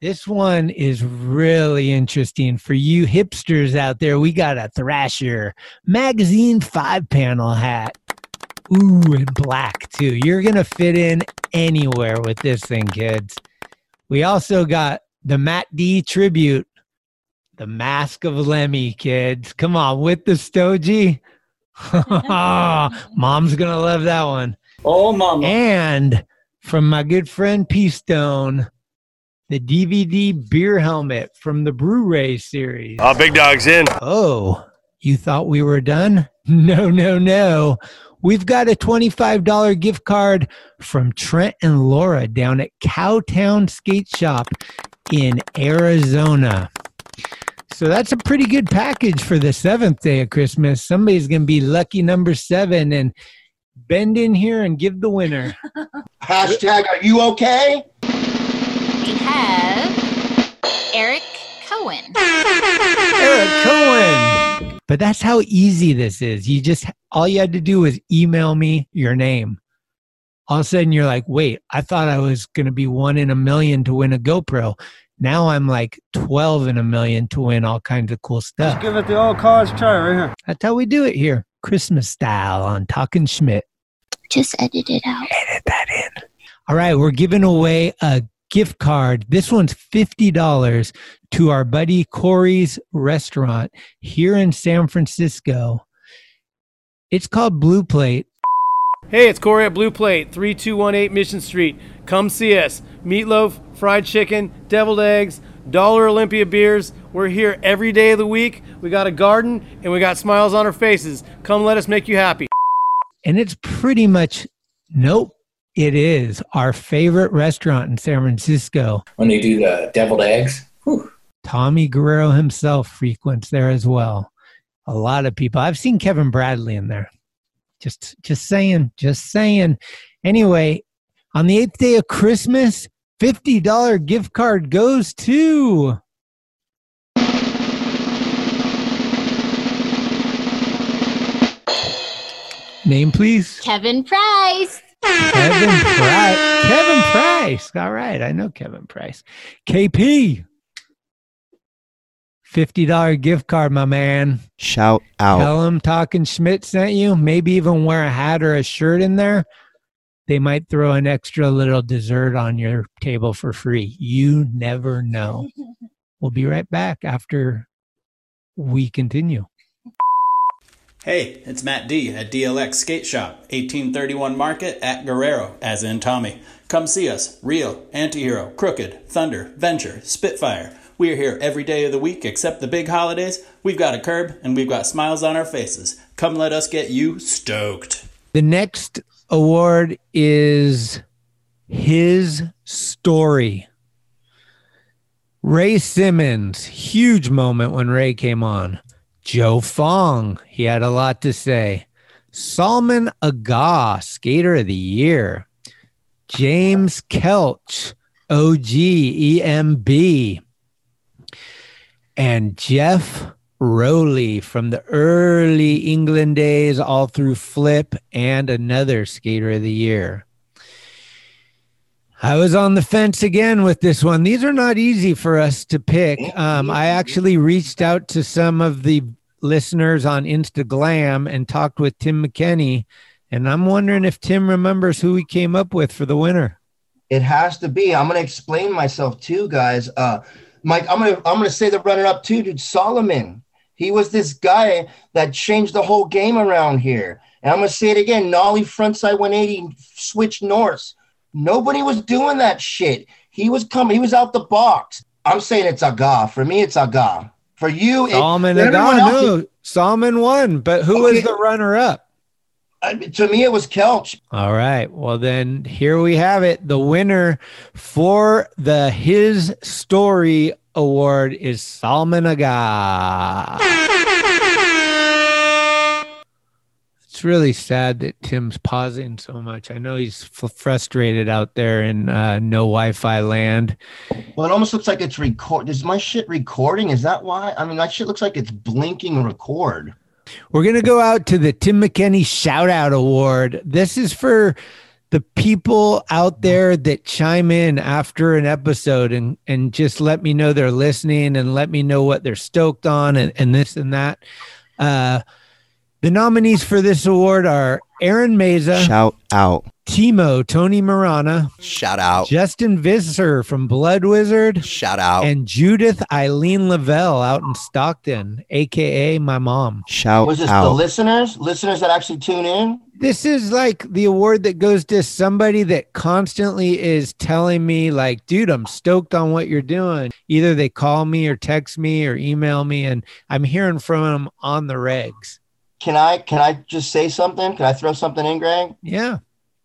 This one is really interesting for you hipsters out there. We got a Thrasher magazine five panel hat. Ooh, and black too. You're going to fit in anywhere with this thing, kids. We also got the Matt D tribute, the Mask of Lemmy, kids. Come on, with the Stogie. *laughs* Mom's going to love that one. Oh, mama. And from my good friend P Stone, the DVD beer helmet from the Blu-ray series. Oh, big dog's in. Oh, you thought we were done? *laughs* No, no, no. We've got a $25 gift card from Trent and Laura down at Cowtown Skate Shop in Arizona. So that's a pretty good package for the seventh day of Christmas. Somebody's going to be lucky number seven and bend in here and give the winner. *laughs* Hashtag, are you okay? We have Eric Cohen. Eric Cohen. But that's how easy this is. You just all you had to do was email me your name. All of a sudden you're like, wait, I thought I was gonna be one in a million to win a GoPro. Now I'm like 12 in a million to win all kinds of cool stuff. Let's give it the old college try right here. That's how we do it here. Christmas style on Talking Schmidt. Just edit it out. Edit that in. All right, we're giving away a gift card. This one's $50 to our buddy Corey's restaurant here in San Francisco. It's called Blue Plate. Hey, it's Corey at Blue Plate, 3218 Mission Street. Come see us. Meatloaf, fried chicken, deviled eggs, Dollar Olympia beers. We're here every day of the week. We got a garden and we got smiles on our faces. Come let us make you happy. And it's pretty much, nope, it is our favorite restaurant in San Francisco. When they do the deviled eggs. Tommy Guerrero himself frequents there as well. A lot of people. I've seen Kevin Bradley in there. Just just saying, just saying. Anyway, on the eighth day of Christmas, $50 gift card goes to Name please. Kevin Price. Kevin Price. Kevin Price. All right, I know Kevin Price. KP. $50 gift card, my man. Shout out. Tell them Talking Schmidt sent you. Maybe even wear a hat or a shirt in there. They might throw an extra little dessert on your table for free. You never know. *laughs* We'll be right back after we continue. Hey, it's Matt D at DLX Skate Shop, 1831 Market at Guerrero, as in Tommy. Come see us. Real, Antihero, Crooked, Thunder, Venture, Spitfire. We are here every day of the week except the big holidays. We've got a curb and we've got smiles on our faces. Come let us get you stoked. The next award is His Story. Ray Simmons, huge moment when Ray came on. Joe Fong, he had a lot to say. Salman Agah, Skater of the Year. James Kelch, OG EMB. And Geoff Rowley from the early England days, all through Flip, and another Skater of the Year. I was on the fence again with this one. These are not easy for us to pick. Um, I actually reached out to some of the listeners on Instagram and talked with Tim McKenney, and I'm wondering if Tim remembers who we came up with for the winner. It has to be. I'm gonna explain myself too, guys. Uh, Mike, I'm gonna I'm gonna say the runner up too, dude. Solomon. He was this guy that changed the whole game around here. And I'm gonna say it again: nollie frontside 180, switch north. Nobody was doing that shit. He was coming. He was out the box. I'm saying it's Agah. For me, it's Agah. For you, Solomon for everyone Agah, no, Solomon won, but who was Okay. the runner-up? Uh, to me, it was Kelch. All right. Well, then here we have it. The winner for the His Story Award is Salman Agah. It's really sad that Tim's pausing so much. I know he's f- frustrated out there in uh, no Wi-Fi land. Well, it almost looks like it's record. Is my shit recording? Is that why? I mean, that shit looks like it's blinking record. We're going to go out to the Tim McKenney Shout Out Award. This is for the people out there that chime in after an episode and, and just let me know they're listening and let me know what they're stoked on and, and this and that. Uh, the nominees for this award are Aaron Meza, Shout out. Timo, Tony Marana, Shout out. Justin Visser from Blood Wizard, Shout out. and Judith Eileen Lavelle out in Stockton, aka my mom. Shout Was this the listeners? Listeners that actually tune in? This is like the award that goes to somebody that constantly is telling me, like, dude, I'm stoked on what you're doing. Either they call me or text me or email me, and I'm hearing from them on the regs. Can I can I just say something? Can I throw something in, Greg? Yeah.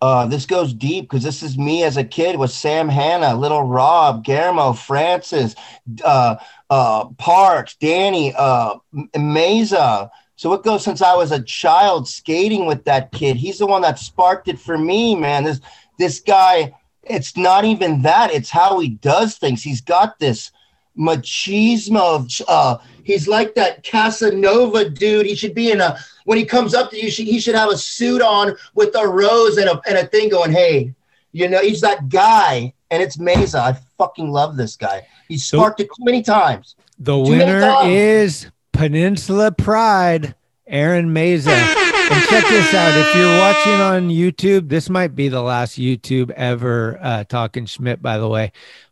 Uh, this goes deep because this is me as a kid with Sam Hanna, Little Rob, Guillermo, Francis, uh, uh, Parks, Danny, uh, M- Meza. So it goes since I was a child skating with that kid. He's the one that sparked it for me, man. This this guy, it's not even that. It's how he does things. He's got this machismo. Of, uh, he's like that Casanova dude. He should be in a when he comes up to you. He should have a suit on with a rose and a and a thing going. Hey, you know, he's that guy. And it's Meza. I fucking love this guy. He's sparked it too many times. The Too winner is Peninsula Pride, Aaron Meza. And check this out. If you're watching on YouTube, this might be the last YouTube ever uh, talking Schmidt, by the way.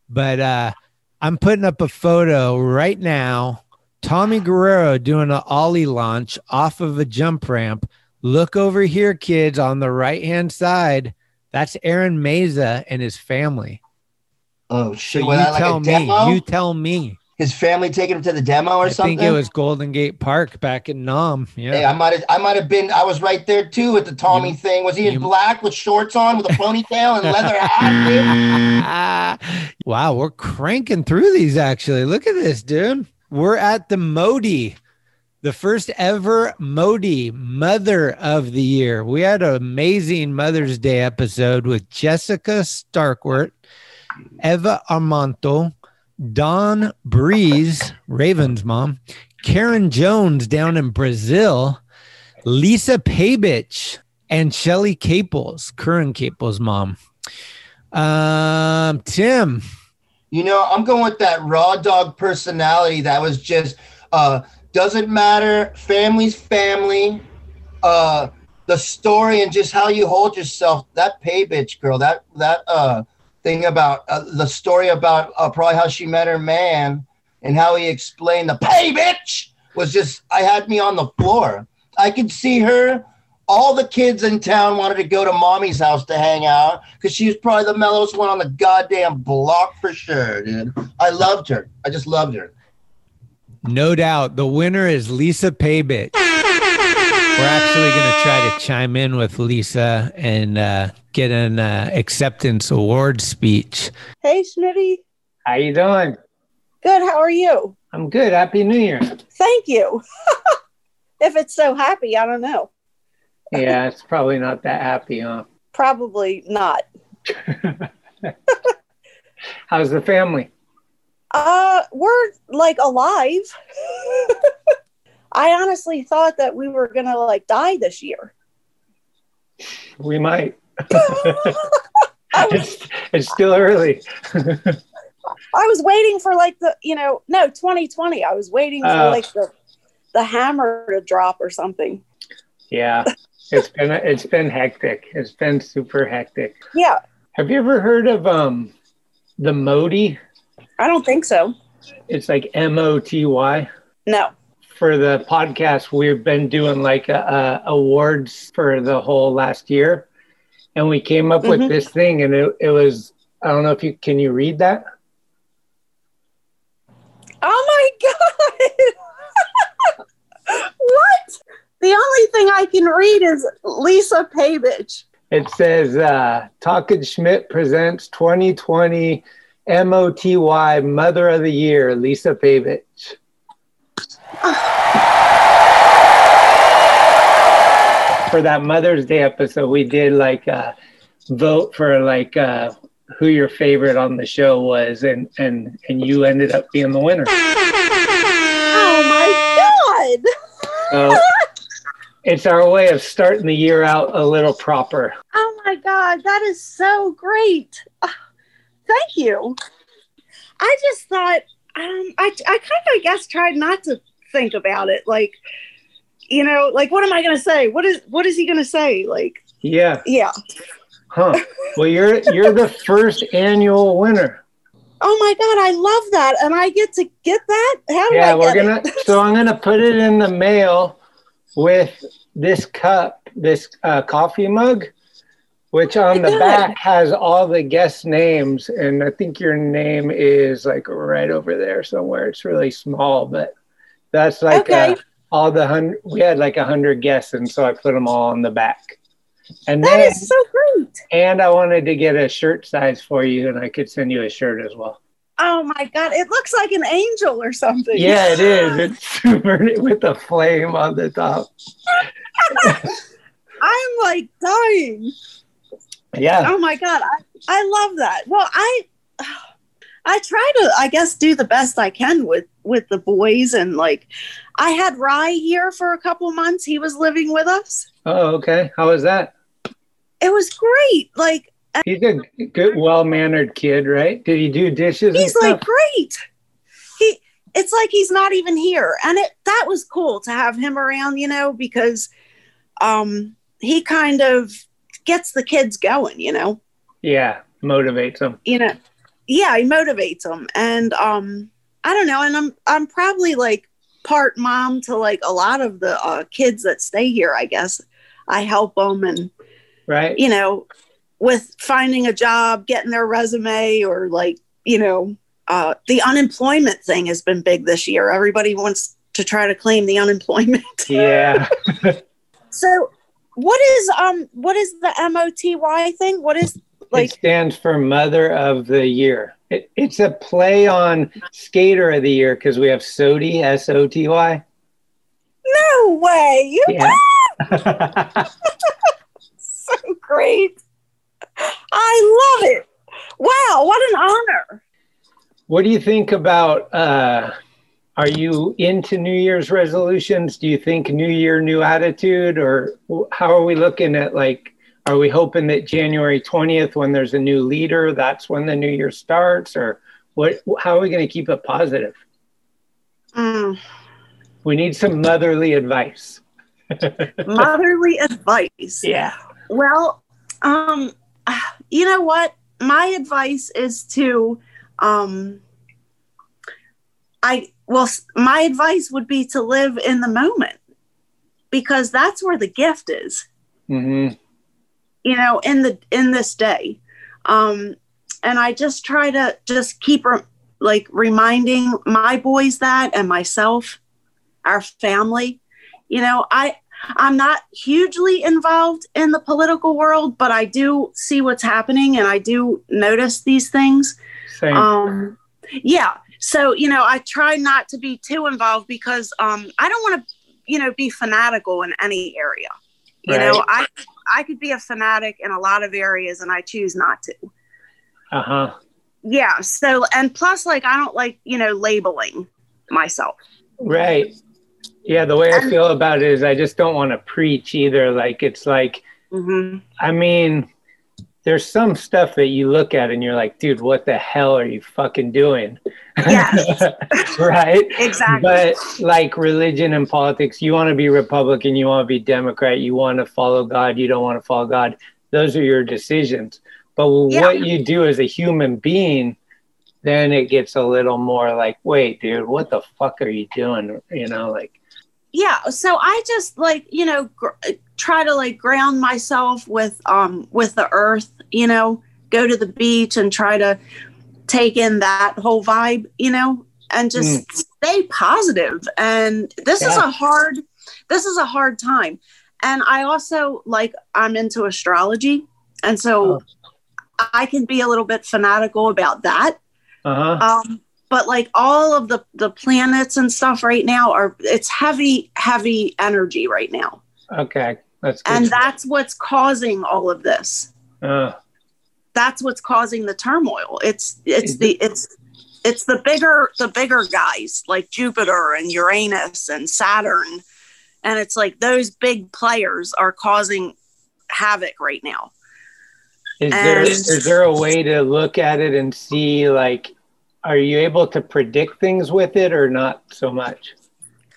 But uh, I'm putting up a photo right now. Tommy Guerrero doing an ollie launch off of a jump ramp. Look over here, kids, on the right hand side. That's Aaron Meza and his family. Oh So shit! you that like tell a me. demo? You tell me. His family taking him to the demo or I something. I think it was Golden Gate Park back in Nam. Yeah. Hey, I might have I might have been I was right there too at the Tommy thing. Was he in black with shorts on with a ponytail and leather hat? *laughs* wow, we're cranking through these actually. Look at this, dude. We're at the Modi, the first ever Modi Mother of the Year. We had an amazing Mother's Day episode with Jessica Starkwart, Eva Armanto, Don Breeze, Raven's mom, Karen Jones down in Brazil, Lisa Pabich, and Shelly Caples, Curran Caples' mom. Um, Tim, You know, I'm going with that raw dog personality that was just uh doesn't matter, family's family, uh the story and just how you hold yourself. That pay bitch girl, that that uh thing about uh, the story about uh, probably how she met her man and how he explained the pay bitch was just I had me on the floor. I could see her all the kids in town wanted to go to mommy's house to hang out because she was probably the mellowest one on the goddamn block for sure, dude. I loved her. I just loved her. no doubt the winner is Lisa Pabich. We're actually going to try to chime in with Lisa and uh, get an uh, acceptance award speech. Hey, Smitty. How you doing? Good. How are you? I'm good. Happy New Year. Thank you. *laughs* if it's so happy, I don't know. Yeah, it's probably not that happy, huh? Probably not. *laughs* How's the family? Uh, we're like alive. *laughs* I honestly thought that we were gonna like die this year. We might. *laughs* it's, it's still early. I was waiting for like the you know no 2020. I was waiting for Oh. like the the hammer to drop or something. yeah, it's been it's been hectic. It's been super hectic. Yeah, Have you ever heard of um the Modi? I don't think so. It's like M O T Y. No. for the podcast, we've been doing like uh, awards for the whole last year, and we came up Mhm. with this thing, and it, it was I don't know if you can you read that. Oh my *laughs* god! The only thing I can read is Lisa Pavich. It says uh, Talkin Schmidt presents 2020 MOTY Mother of the Year, Lisa Pavich. *sighs* For that Mother's Day episode, we did like uh, vote for like uh, who your favorite on the show was, and and and you ended up being the winner. *laughs* Oh my god! So *laughs* it's our way of starting the year out a little proper. Oh my god, that is so great. Ah, thank you. I just thought um I I kind of I guess tried not to think about it like you know, like what am I going to say? What is what is he going to say? Like Yeah. yeah. Huh. Well, you're you're the first annual winner. Oh my god, I love that and I get to get that? How do Yeah, we're gonna. So I'm gonna put it in the mail with this cup, this uh, coffee mug, which on the back has all the guest names, and I think your name is like right over there somewhere. It's really small, but that's like Okay. uh, all the hundred. We had like a hundred guests, and so I put them all on the back. And That then, is so great. and I wanted to get a shirt size for you, and I could send you a shirt as well. Oh my god, it looks like an angel or something. Yeah, it is. It's super with a flame on the top. *laughs* I'm like dying. Yeah. Oh my god, I, I love that. Well, I I try to I guess do the best I can with with the boys and like I had Rye here for a couple months. He was living with us. Oh, okay. How was that? It was great. Like He's a good, well-mannered kid, right? Did he do dishes? and he's like great. He it's like he's not even here. And it that was cool to have him around, you know, because um he kind of gets the kids going, you know. yeah, motivates him. you know yeah he motivates them and um i don't know and i'm i'm probably like part mom to like a lot of the uh, kids that stay here i guess i help them and Right. you know with finding a job getting their resume or like you know uh, the unemployment thing has been big this year everybody wants to try to claim the unemployment *laughs* Yeah. so what is um what is the moty thing what is it like stands for Mother of the Year. It, it's a play on Skater of the Year because we have Sody, S O T Y. no way You Yeah. *laughs* *laughs* so great. I love it. Wow, what an honor. What do you think about? Uh, are you into New Year's resolutions? Do you think New Year, new attitude, or how are we looking at like? Are we hoping that January twentieth, when there's a new leader, that's when the new year starts, or what? How are we going to keep it positive? Mm, We need some motherly advice. *laughs* motherly advice. Yeah. Well, um, *sighs* you know what? My advice is to, um, I well, my advice would be to live in the moment because that's where the gift is. hmm you know in the in this day um and i just try to just keep re- like reminding my boys that and myself our family you know i i'm not hugely involved in the political world but i do see what's happening and i do notice these things Same. um yeah so you know i try not to be too involved because um i don't want to you know be fanatical in any area you know i i could be a fanatic in a lot of areas and i choose not to Uh huh. yeah so and plus like i don't like you know labeling myself Right. Yeah, the way I feel about it is I just don't want to preach either. Like it's like, Mm-hmm. I mean, there's some stuff that you look at and you're like, dude, what the hell are you fucking doing? *laughs* right? Exactly. But like religion and politics, you want to be Republican, you want to be Democrat, you want to follow God, you don't want to follow God. Those are your decisions. But what you do as a human being, then it gets a little more like, wait, dude, what the fuck are you doing? You know, like, yeah so i just like you know gr- try to like ground myself with um with the earth you know go to the beach and try to take in that whole vibe you know and just stay positive. and this is a hard this is a hard time. And i also like i'm into astrology. And so i can be a little bit fanatical about that. Uh-huh. um, but like all of the the planets and stuff right now are it's heavy heavy energy right now. Okay. That's good. and that's what's causing all of this. Uh, that's what's causing the turmoil. It's it's the it's it's the bigger the bigger guys like jupiter and uranus and saturn. And it's like those big players are causing havoc right now. Is there And- is there a way to look at it and see like are you able to predict things with it or not so much?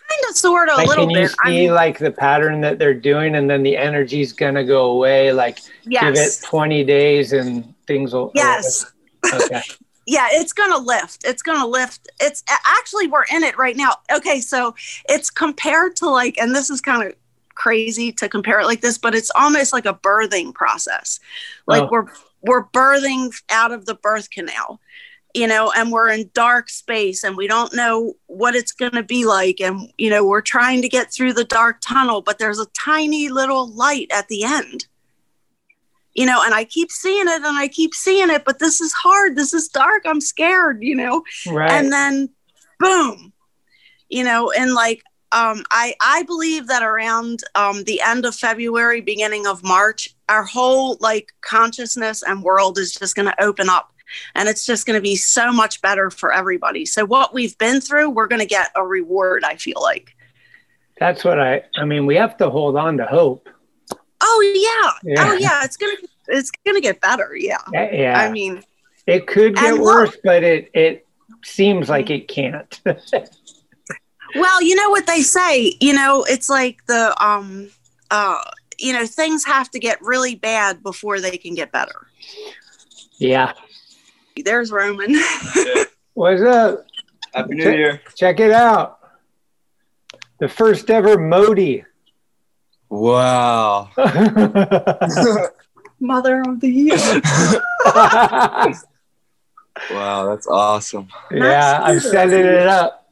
kind of sort of a Like little can you bit. See I mean, like the pattern that they're doing and then the energy's gonna go away? Like give it 20 days and things will yes. Okay. *laughs* yeah it's gonna lift. It's gonna lift. It's actually we're in it right now. Okay so it's compared to like and this is kind of crazy to compare it like this but it's almost like a birthing process. Like Oh. we're we're birthing out of the birth canal you know and we're in dark space and we don't know what it's going to be like. And you know we're trying to get through the dark tunnel but there's a tiny little light at the end. You know and i keep seeing it and i keep seeing it but this is hard. This is dark. I'm scared you know? Right. and then boom you know and like um, I, I believe that around um, the end of February, beginning of March, our whole like consciousness and world is just going to open up, and it's just going to be so much better for everybody. So what we've been through, we're going to get a reward. I feel like. That's what I I mean we have to hold on to hope. Oh yeah, Yeah. oh yeah, it's gonna it's gonna get better. Yeah. Yeah. I mean, It could get And look- worse, but it it seems like it can't. *laughs* Well, you know what they say, you know, it's like the um uh you know, things have to get really bad before they can get better. yeah. There's Roman. *laughs* What's up? Happy New Check- Year. Check it out. The first ever Modi. Wow. *laughs* Mother of the year. *laughs* Wow, that's awesome. yeah, I'm setting it up.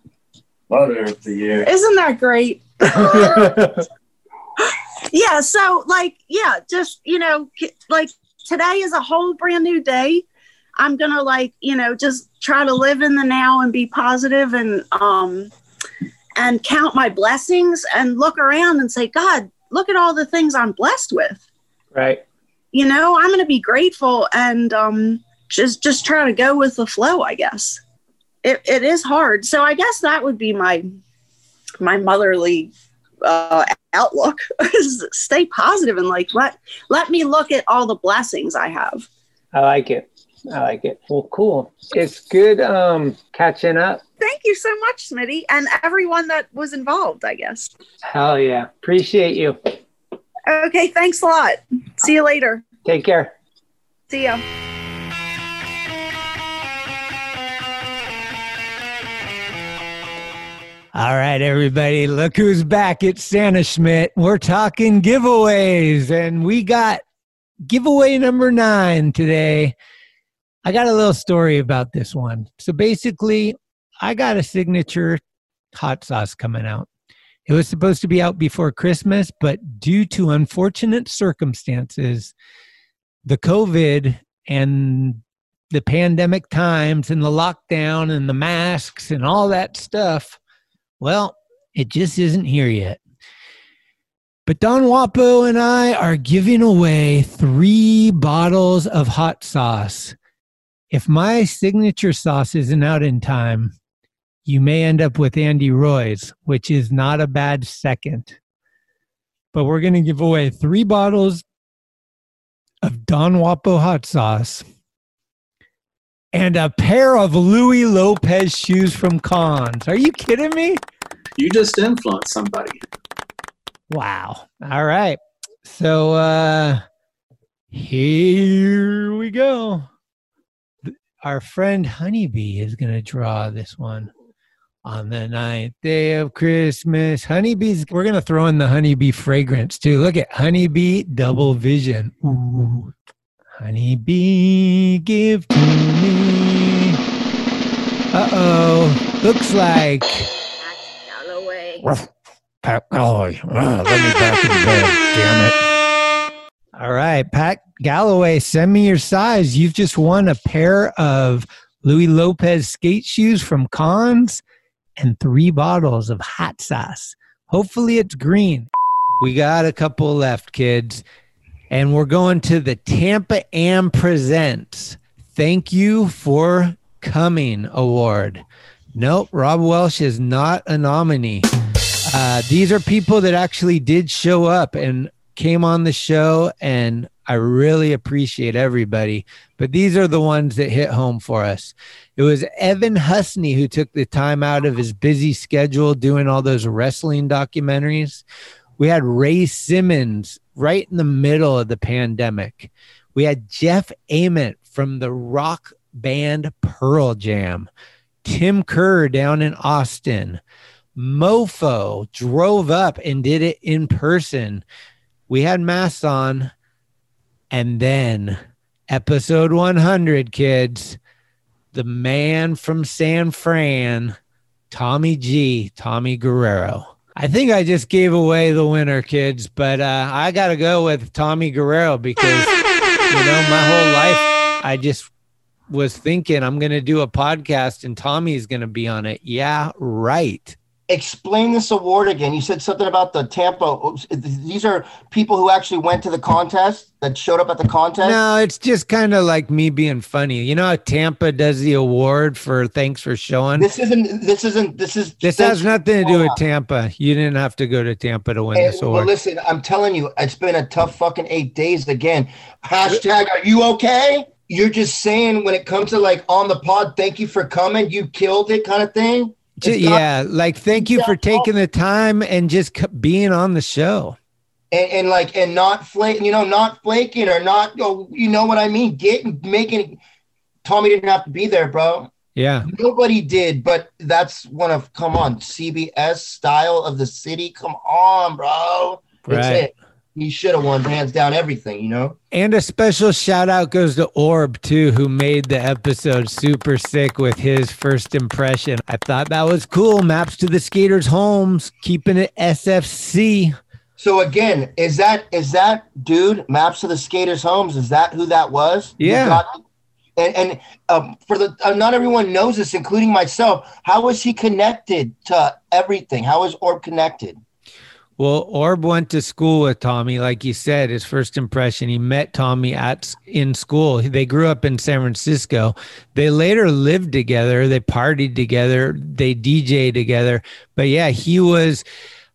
Mother of the Year. Isn't that great? yeah, so like yeah, just you know, like today is a whole brand new day. I'm going to like, you know, just try to live in the now and be positive and um and count my blessings and look around and say, God, look at all the things I'm blessed with. right. You know, I'm going to be grateful and um just just try to go with the flow, I guess. It it is hard. So I guess that would be my my motherly uh, outlook *laughs* is stay positive and like let let me look at all the blessings I have. I like it. I like it. Well, cool. It's good um catching up. Thank you so much, Smitty, and everyone that was involved. I guess. Hell yeah. Appreciate you. Okay, thanks a lot. See you later. Take care. See ya. All right, everybody, look who's back. It's Santa Schmidt. We're talking giveaways, and we got giveaway number nine today. I got a little story about this one. So basically, I got a signature hot sauce coming out. It was supposed to be out before Christmas, but due to unfortunate circumstances, the COVID and the pandemic times and the lockdown and the masks and all that stuff, well, it just isn't here yet. But Don Wapo and I are giving away three bottles of hot sauce. If my signature sauce isn't out in time, you may end up with Andy Roy's, which is not a bad second. But we're going to give away three bottles of Don Wapo hot sauce and a pair of Louis Lopez shoes from Cons. Are you kidding me? You just influenced somebody. Wow. All right. So uh here we go. Our friend Honeybee is going to draw this one. On the ninth day of Christmas, honeybees. We're gonna throw in the honeybee fragrance too. Look at honeybee double vision. Ooh, honeybee, give to me. Uh oh, looks like. Pat Galloway. Ah, let me back in bed, damn it. All right, Pat Galloway, send me your size. You've just won a pair of Louis Lopez skate shoes from Cons and three bottles of hot sauce. Hopefully, it's green. We got a couple left, kids. And we're going to the Tampa Am Presents. Thank you for coming award. Nope, Rob Welsh is not a nominee. Uh, these are people that actually did show up and came on the show, and I really appreciate everybody. But these are the ones that hit home for us. It was Evan Husney who took the time out of his busy schedule doing all those wrestling documentaries. We had Ray Simmons right in the middle of the pandemic. We had Jeff Ament from the rock band Pearl Jam, Tim Kerr down in Austin. Mofo drove up and did it in person. We had masks on. And then episode 100, kids, the man from San Fran, Tommy G, Tommy Guerrero. I think I just gave away the winner, kids, but uh, I got to go with Tommy Guerrero because, you know, my whole life I just was thinking I'm going to do a podcast and Tommy's going to be on it. Yeah, right explain this award again. You said something about the Tampa. These are people who actually went to the contest that showed up at the contest. No, it's just kind of like me being funny. You know how Tampa does the award for thanks for showing. This isn't. This isn't. This is. This, has nothing to do with Tampa. You didn't have to go to Tampa to win and, this award. Well, listen, I'm telling you, it's been a tough fucking eight days again. Hashtag, are you okay? You're just saying when it comes to like on the pod, thank you for coming. You killed it, kind of thing yeah, like thank you for taking the time and just being on the show. And, and like and not flake, you know, not flaking or not. Oh, you know what I mean? Getting making. Tommy didn't have to be there, bro. Yeah, nobody did. But that's one of come on CBS style of the city. Come on, bro. That's right. it he should have won hands down everything, you know. And a special shout out goes to Orb too, who made the episode super sick with his first impression. I thought that was cool. Maps to the skaters' homes, keeping it SFC. So again, is that is that dude Maps to the skaters' homes? Is that who that was? Yeah. and and um, for the uh, not everyone knows this, including myself. How was he connected to everything? How was Orb connected? Well, Orb went to school with Tommy, like you said. His first impression, he met Tommy at in school. They grew up in San Francisco. They later lived together. They partied together. They DJ together. But yeah, he was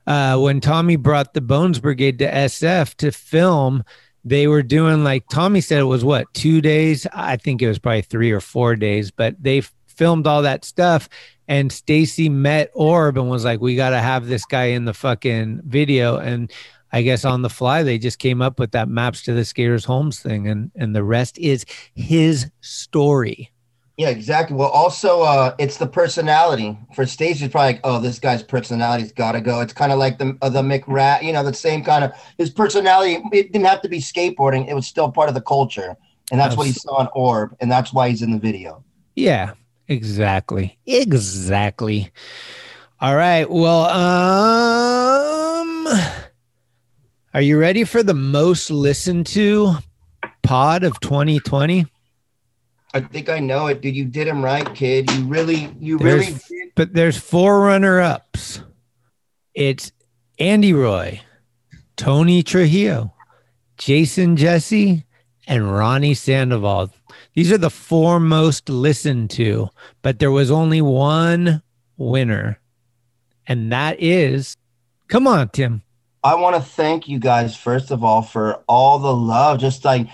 uh, when Tommy brought the Bones Brigade to SF to film. They were doing like Tommy said it was what two days. I think it was probably three or four days, but they filmed all that stuff and Stacy met Orb and was like, "We got to have this guy in the fucking video." And I guess on the fly, they just came up with that maps to the skaters' homes thing, and and the rest is his story. Yeah, exactly. Well, also, uh, it's the personality for Stacy. It's probably like, oh, this guy's personality's got to go. It's kind of like the uh, the McRad, you know, the same kind of his personality. It didn't have to be skateboarding; it was still part of the culture, and that's what he saw in Orb, and that's why he's in the video. Yeah, Exactly. Exactly. All right. Well, um are you ready for the most listened to pod of 2020? I think I know it, dude. You did him right, kid. You really, you there's, really did. But there's four runner ups. It's Andy Roy, Tony Trujillo, Jason Jessee, and Ronnie Sandoval. These are the four most listened to, but there was only one winner. And that is, come on, Tim. I want to thank you guys, first of all, for all the love. Just like,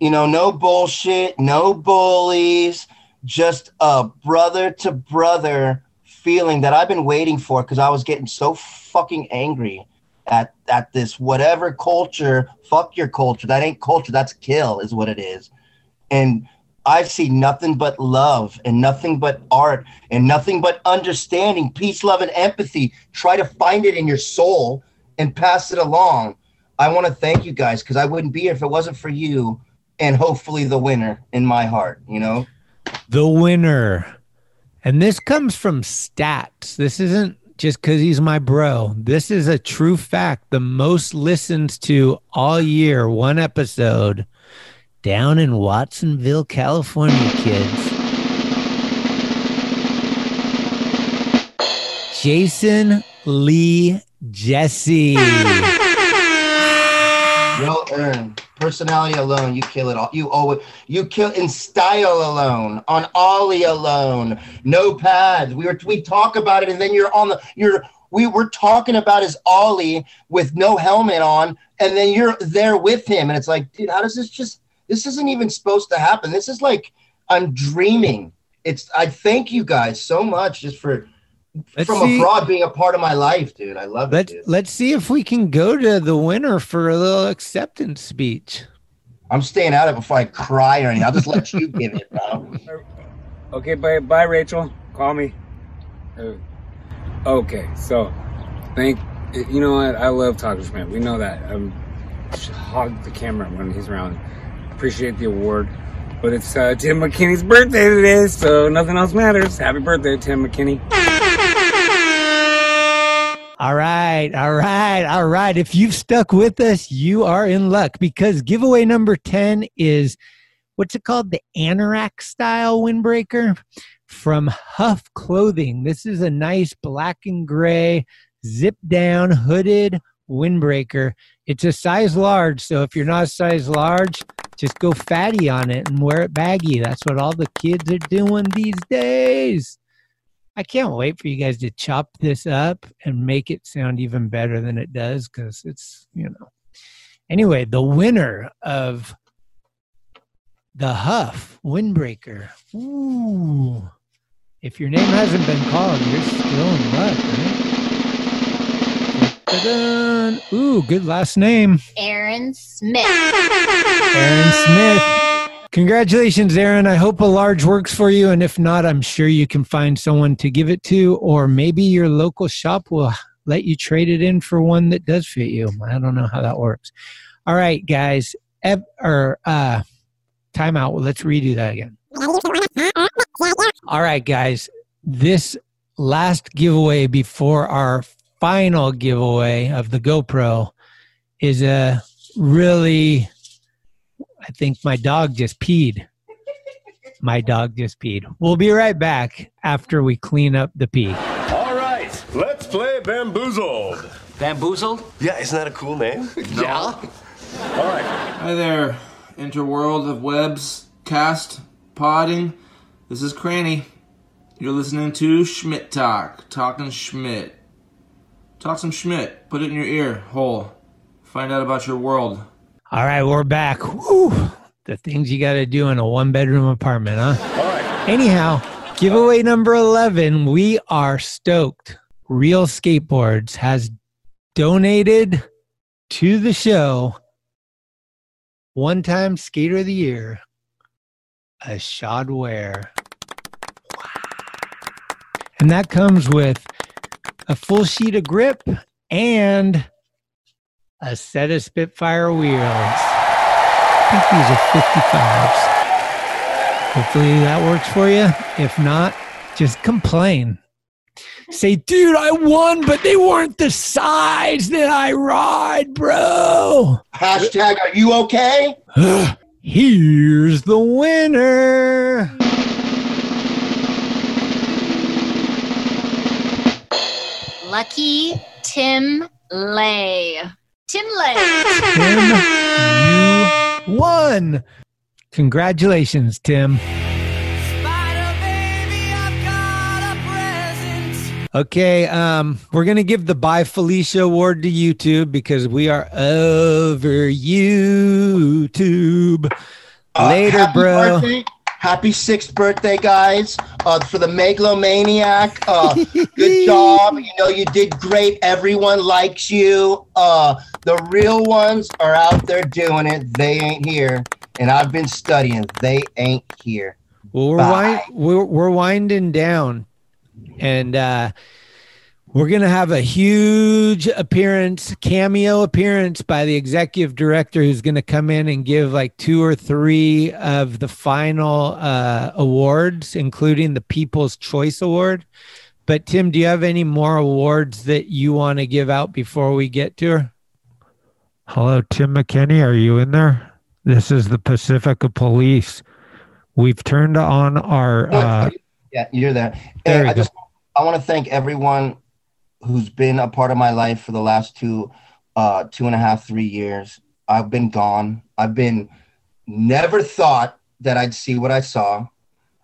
you know, no bullshit, no bullies, just a brother to brother feeling that I've been waiting for because I was getting so fucking angry at at this whatever culture. Fuck your culture. That ain't culture. That's kill, is what it is and I see nothing but love and nothing but art and nothing but understanding, peace, love, and empathy. Try to find it in your soul and pass it along. I want to thank you guys because I wouldn't be here if it wasn't for you and hopefully the winner in my heart, you know? The winner. And this comes from stats. This isn't just because he's my bro. This is a true fact. The most listens to all year, one episode down in Watsonville, California, kids. Jason Lee Jessee. Well earned. Personality alone, you kill it all. You always you kill in style alone, on Ollie alone, no pads. We were we talk about it, and then you're on the you're we were talking about his Ollie with no helmet on, and then you're there with him, and it's like, dude, how does this just this isn't even supposed to happen. This is like I'm dreaming. It's I thank you guys so much just for Let's from see- abroad being a part of my life, dude. I love it. Let's Dude. let's see if we can go to the winner for a little acceptance speech. I'm staying out of it before I cry or anything. I'll just let you *laughs* give it, bro. Okay, bye, bye, Rachel. Call me. Uh, okay, so thank you know what I love Talking to Schmidt. We know that. Um, hog the camera when he's around. Appreciate the award, but it's uh, Tim McKenney's birthday today, so nothing else matters. Happy birthday, Tim McKenney. All right, all right, all right. If you've stuck with us, you are in luck because giveaway number 10 is what's it called? The Anorak style windbreaker from HUF Clothing. This is a nice black and gray zip down hooded windbreaker. It's a size large, so if you're not a size large, just go fatty on it and wear it baggy. That's what all the kids are doing these days. I can't wait for you guys to chop this up and make it sound even better than it does because it's, you know. Anyway, the winner of the HUF Windbreaker. Ooh. If your name hasn't been called, you're still in luck, right? Da-da-dun. Ooh, good last name. Aaron Smith. Aaron Smith. Congratulations, Aaron. I hope a large works for you. And if not, I'm sure you can find someone to give it to, or maybe your local shop will let you trade it in for one that does fit you. I don't know how that works. All right, guys. Ev- or uh, time out. Well, let's redo that again. All right, guys. This last giveaway before our final giveaway of the GoPro is a really I think my dog just peed. My dog just peed. We'll be right back after we clean up the pee. All right, let's play Bamboozled. Bamboozled? Yeah, isn't that a cool name? *laughs* Yeah. All right. Hi there, interworld of webs, cast, podding. This is Cranny. You're listening to Schmidt Talk, talking Schmidt. Talk some Schmidt. Put it in your ear hole. Find out about your world. All right, we're back. Woo, the things you got to do in a one bedroom apartment, huh? Anyhow, giveaway number 11. We are stoked. Real Skateboards has donated to the show one time skater of the year, Ishod Wair. And that comes with a full sheet of grip and a set of Spitfire wheels. I think these are 55s. Hopefully that works for you. If not, just complain. Say, dude, I won, but they weren't the size that I ride, bro. Hashtag, are you okay? *sighs* Here's the winner. Lucky Tim Lay. Tim Lay. Tim, you won. Congratulations, Tim. Okay, um, we're gonna give the Bye Felicia Award to YouTube because we are over YouTube. Later, Uh, happy bro. birthday. Happy sixth birthday, guys! Uh, for the Megalomaniac, uh, good *laughs* job. You know you did great. Everyone likes you. Uh, the real ones are out there doing it. They ain't here. and I've been studying. They ain't here. Well, we're, wind, we're we're winding down, and uh, we're gonna have a huge appearance, cameo appearance by the executive director, who's gonna come in and give like two or three of the final uh, awards, including the People's Choice Award. But Tim, do you have any more awards that you want to give out before we get to her? Hello, Tim McKenney. Are you in there? This is the Pacifica Police. We've turned on our. Uh, Yeah, you're there. There Hey, I go. just I want to thank everyone who's been a part of my life for the last two, uh, two and a half, three years. I've been gone. I've been never thought that I'd see what I saw.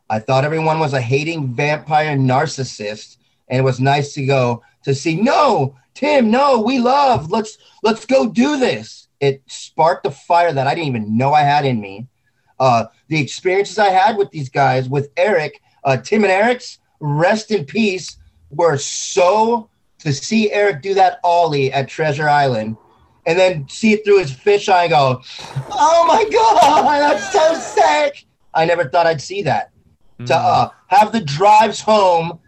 I thought everyone was a hating vampire narcissist, and it was nice to go to see. No, Tim, no, we love. Let's let's go do this. It sparked a fire that I didn't even know I had in me. Uh, the experiences I had with these guys, with Eric, uh, Tim and Eric's, rest in peace, were so to see Eric do that ollie at Treasure Island and then see it through his fisheye and go, oh my God, that's so sick. I never thought I'd see that. To uh, have the drives home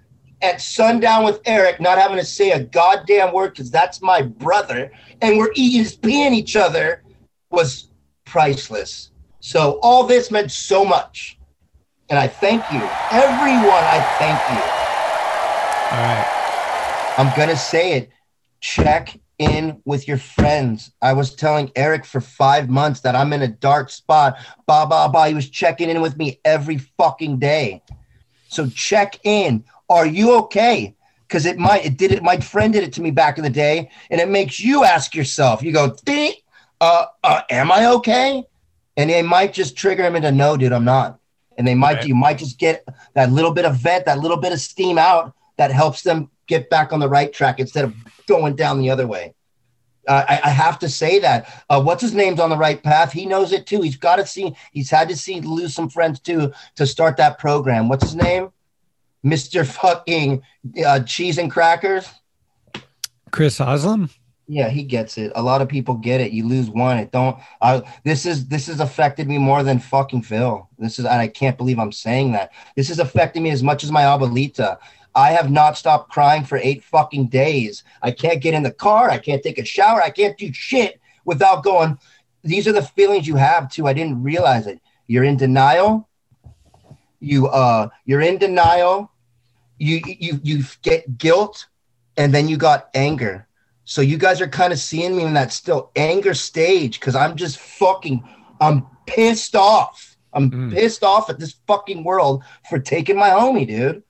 at sundown with Eric, not having to say a goddamn word because that's my brother, and we're eating, peeing each other was priceless. So all this meant so much. And I thank you. Everyone, I thank you. All right. I'm going to say it. Check in with your friends. I was telling Eric for five months that I'm in a dark spot. Ba, ba, ba. He was checking in with me every fucking day. So check in. Are you okay? Because it might, it did it. My friend did it to me back in the day, and it makes you ask yourself. You go, "Ding, uh, uh, am I okay? And it might just trigger him into no, dude, I'm not. And they might, Right. you might just get that little bit of vent, that little bit of steam out that helps them get back on the right track instead of going down the other way. Uh, I, I have to say that. Uh, what's his name's on the right path? He knows it too. He's got to see. He's had to see lose some friends too to start that program. What's his name? Mister Fucking uh, Cheese and Crackers. Chris Haslam. Yeah, he gets it. A lot of people get it. You lose one, it don't. I this is this has affected me more than fucking Phil. This is, and I can't believe I'm saying that. This has affected me as much as my abuelita. I have not stopped crying for eight fucking days. I can't get in the car. I can't take a shower. I can't do shit without going. These are the feelings you have too. I didn't realize it. You're in denial. You uh, you're in denial. You you you get guilt, and then you got anger. So you guys are kind of seeing me in that still anger stage because I'm just fucking, I'm pissed off. I'm pissed off at this fucking world for taking my homie, dude.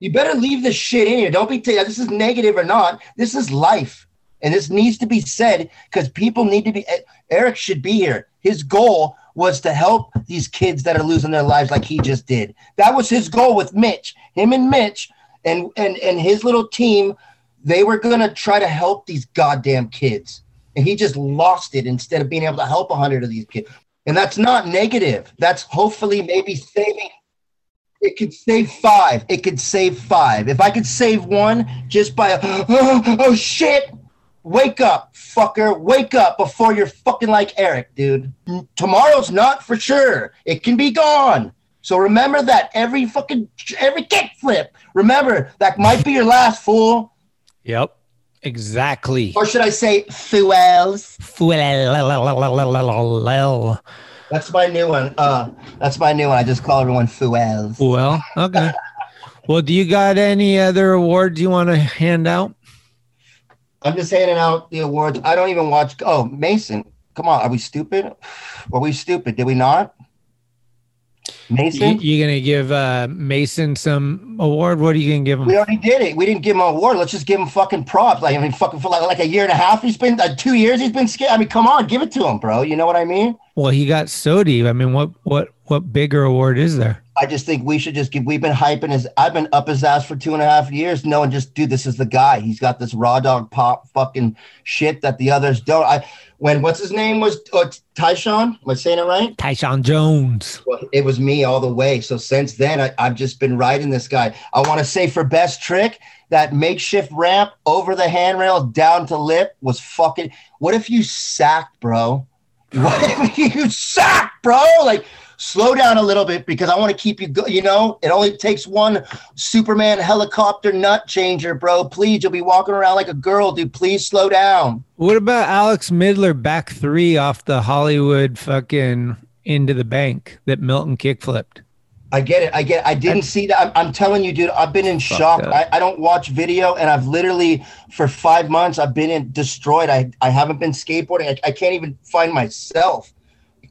You better leave this shit in here. Don't be ta- this is negative or not. This is life, and this needs to be said because people need to be. E- Eric should be here. His goal was to help these kids that are losing their lives like he just did. That was his goal with Mitch. Him and Mitch and and and his little team they were going to try to help these goddamn kids and he just lost it instead of being able to help a hundred of these kids and that's not negative that's hopefully maybe saving it could save five. It could save five. If i could save one just by a, *gasps* oh, oh shit. Wake up fucker. Wake up before you're fucking like eric dude. Tomorrow's not for sure. It can be gone. So remember that every fucking every kickflip. Remember that might be your last fool. Yep. Exactly. or should I say fuels? Fuel. That's my new one. Uh, that's my new one. I just call everyone fuels. Well, okay. *laughs* Well, do you got any other awards you want to hand out? I'm just handing out the awards. I don't even watch. Oh, Mason, come on. Are we stupid? Were we stupid? Did we not? Mason, you gonna give uh, Mason some award? What are you gonna give him? we already did it. We didn't give him an award. Let's just give him fucking props. Like I mean, fucking for like, like a year and a half. He's been uh, two years. He's been scared. I mean, come on, give it to him, bro. You know what I mean? Well, he got so deep. I mean, what what what bigger award is there? I just think we should just give. We've been hyping his. I've been up his ass for two and a half years. No one just, dude, this is the guy. He's got this raw dog pop fucking shit that the others don't. I when what's his name was uh, Tyshawn. Am I saying it right? Tyshawn Jones. Well, it was me all the way. So since then, I, I've just been riding this guy. I want to say for best trick, that makeshift ramp over the handrail down to lip was fucking. What if you sacked, bro? *laughs* What? If you sacked, bro. Like, slow down a little bit because I want to keep you go. You know, it only takes one Superman helicopter nut changer, bro. Please, you'll be walking around like a girl, dude. Please slow down. What about Alex Midler back three off the Hollywood fucking into the bank that Milton kickflipped? I get it. I get. It. I didn't see that. I'm, I'm telling you, dude. I've been in shock. I, I don't watch video, and I've literally for five months I've been in destroyed. I I haven't been skateboarding. I, I can't even find myself,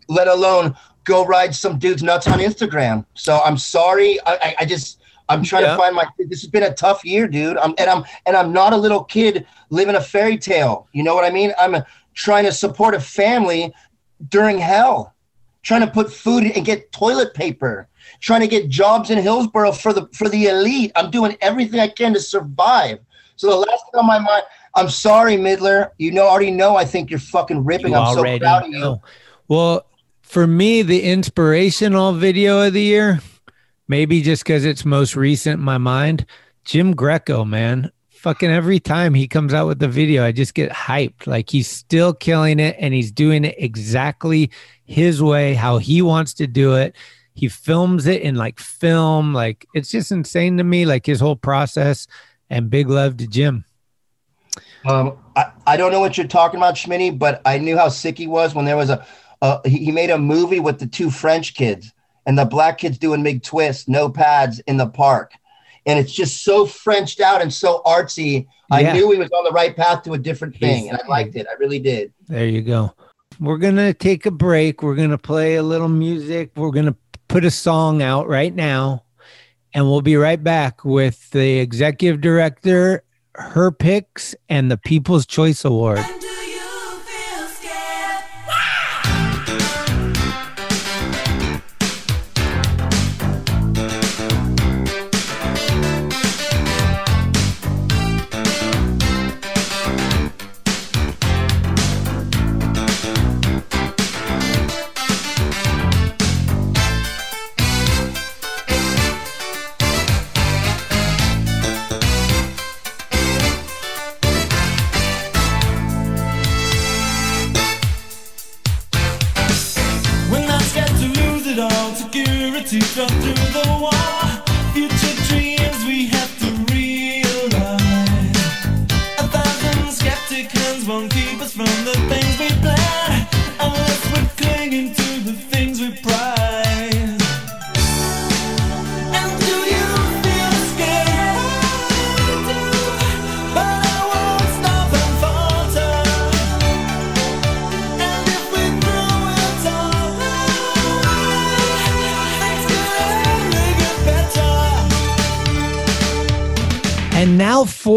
let alone go ride some dude's nuts on Instagram. So I'm sorry. I I, I just I'm trying Yeah. to find my. This has been a tough year, dude. I'm and I'm and I'm not a little kid living a fairy tale. You know what I mean? I'm trying to support a family during hell trying to put food and get toilet paper, trying to get jobs in Hillsborough for the for the elite. I'm doing everything I can to survive. So the last thing on my mind, I'm sorry, Midler. You know, already know. I think you're fucking ripping. You I'm so proud of you. know. Well, for me, the inspirational video of the year, maybe just because it's most recent in my mind, Jim Greco, man. Fucking every time he comes out with the video, I just get hyped. Like he's still killing it and he's doing it exactly his way, how he wants to do it. He films it in like film. Like it's just insane to me, like his whole process. And big love to Jim. Um, I, I don't know what you're talking about, Schmitty, but I knew how sick he was when there was a, he, he made a movie with the two French kids and the black kids doing big twists, no pads in the park. And it's just so Frenched out and so artsy. I knew he was on the right path to a different thing, and I liked it. I really did. There you go. We're going to take a break. We're going to play a little music. We're going to put a song out right now. And we'll be right back with the executive director, her picks, and the People's Choice Award.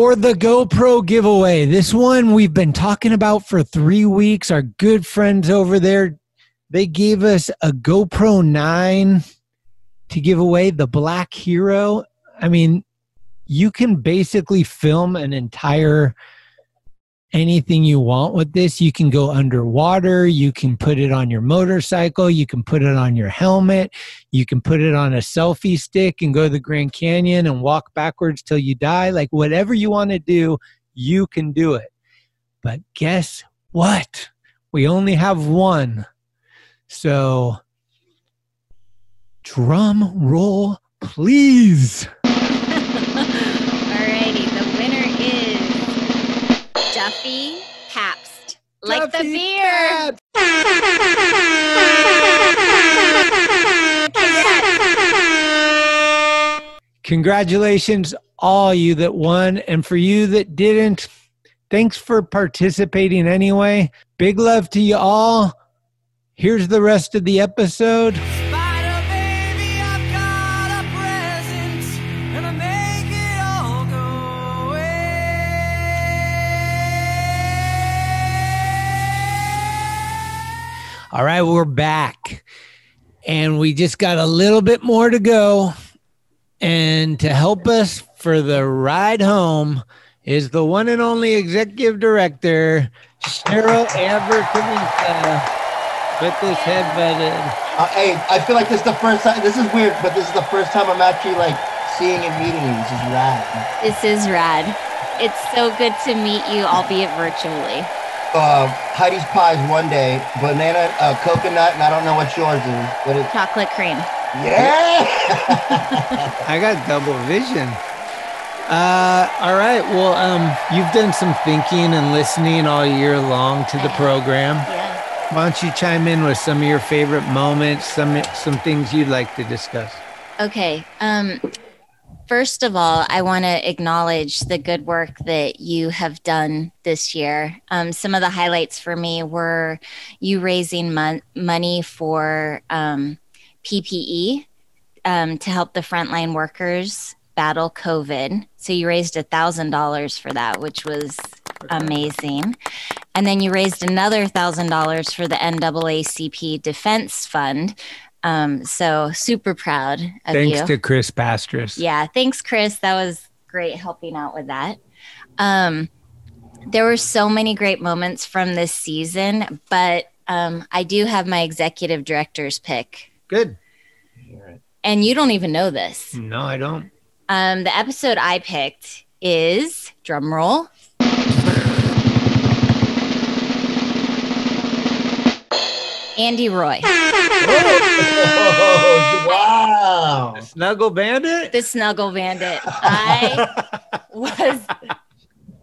For the GoPro giveaway. This one we've been talking about for three weeks. Our good friends over there, they gave us a GoPro 9 to give away the Black Hero. I mean, you can basically film an entire anything you want with this. You can go underwater, you can put it on your motorcycle, you can put it on your helmet, you can put it on a selfie stick and go to the Grand Canyon and walk backwards till you die. Like whatever you want to do, you can do it. But guess what? We only have one. So drum roll, please. Duffy Pabst. Like the beer. Congratulations, all you that won. And for you that didn't, thanks for participating anyway. Big love to you all. Here's the rest of the episode. All right, we're back. And we just got a little bit more to go. And to help us for the ride home is the one and only executive director, Cheryl Amber Kavita. Get this head vetted. Uh, hey, I feel like this is the first time. This is weird, but this is the first time I'm actually like seeing and meeting you. This is rad. This is rad. It's so good to meet you, albeit virtually. Uh, Heidi's pies one day, banana, uh, coconut, and I don't know what yours is. What is? Chocolate cream. Yeah. *laughs* I got double vision. Uh, all right. Well, um, you've done some thinking and listening all year long to the program. Yeah. Why don't you chime in with some of your favorite moments, some some things you'd like to discuss? Okay. Um, first of all, I want to acknowledge the good work that you have done this year. Um, some of the highlights for me were you raising mon- money for um, PPE um, to help the frontline workers battle COVID. So you raised a thousand dollars for that, which was amazing. And then you raised another thousand dollars for the NAACP Defense Fund. Um, so super proud of Thanks you. to Chris Pastras. Yeah, thanks, Chris. That was great helping out with that. Um, there were so many great moments from this season, but um, I do have my executive director's pick. Good. And you don't even know this. No, I don't. Um, the episode I picked is drum Andy Roy. *laughs* Oh, wow. Snuggle Bandit? The Snuggle Bandit. I *laughs* was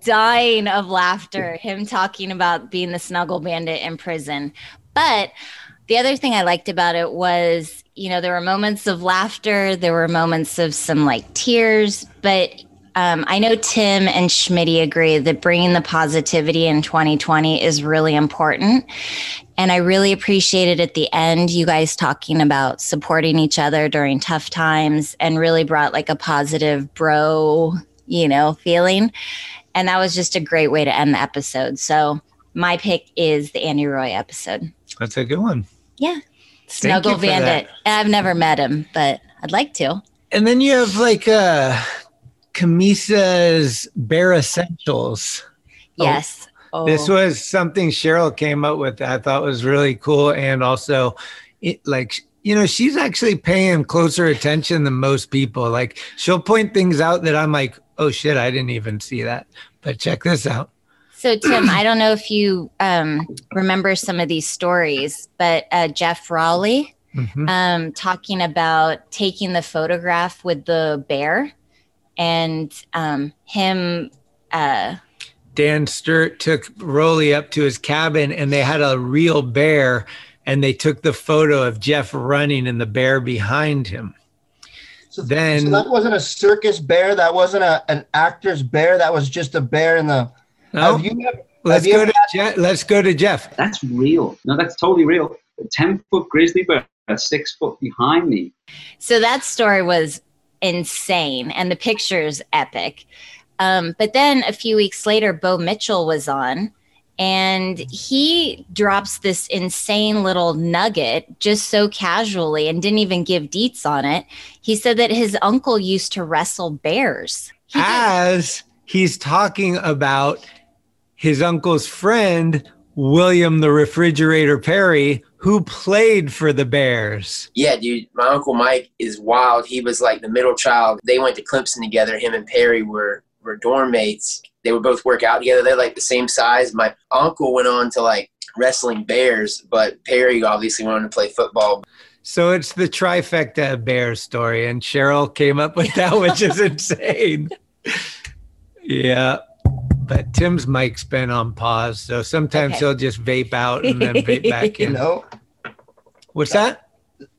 dying of laughter, him talking about being the Snuggle Bandit in prison. But the other thing I liked about it was, you know, there were moments of laughter, there were moments of some like tears, but um, I know Tim and Schmitty agree that bringing the positivity in 2020 is really important. And I really appreciated at the end you guys talking about supporting each other during tough times and really brought like a positive bro, you know, feeling. And that was just a great way to end the episode. So my pick is the Andy Roy episode. That's a good one. Yeah. Snuggle Bandit. I've never met him, but I'd like to. And then you have like uh Camisa's Bare Essentials. Yes. This Oh. was something Cheryl came up with that I thought was really cool. And also, it, like, you know, she's actually paying closer attention than most people. Like, she'll point things out that I'm like, oh shit, I didn't even see that. But check this out. So, Tim, *clears throat* I don't know if you um, remember some of these stories, but uh, Geoff Rowley Mhm. um, talking about taking the photograph with the bear and um, him. Uh, Dan Sturt took Rowley up to his cabin and they had a real bear and they took the photo of Geoff running and the bear behind him. So then So that wasn't a circus bear. That wasn't a, an actor's bear. That was just a bear in the. No. Have you ever, let's have you go ever to Je- let's go to Geoff. That's real. No, that's totally real. A 10 foot grizzly bear, six foot behind me. So that story was insane, and the picture's epic. Um, but then a few weeks later, Bo Mitchell was on, and he drops this insane little nugget just so casually and didn't even give deets on it. He said that his uncle used to wrestle bears. As he's talking about his uncle's friend, William the Refrigerator Perry, who played for the Bears. Yeah, dude. My uncle Mike is wild. He was like the middle child. They went to Clemson together. Him and Perry were were dorm mates. They would both work out together. They're like the same size. My uncle went on to like wrestling bears, but Perry obviously went on to play football. So it's the trifecta of Bears story, and Cheryl came up with that, which is *laughs* insane. Yeah. But Tim's mic's been on pause, so sometimes Okay. he'll just vape out and then vape back *laughs* in. You know? What's that?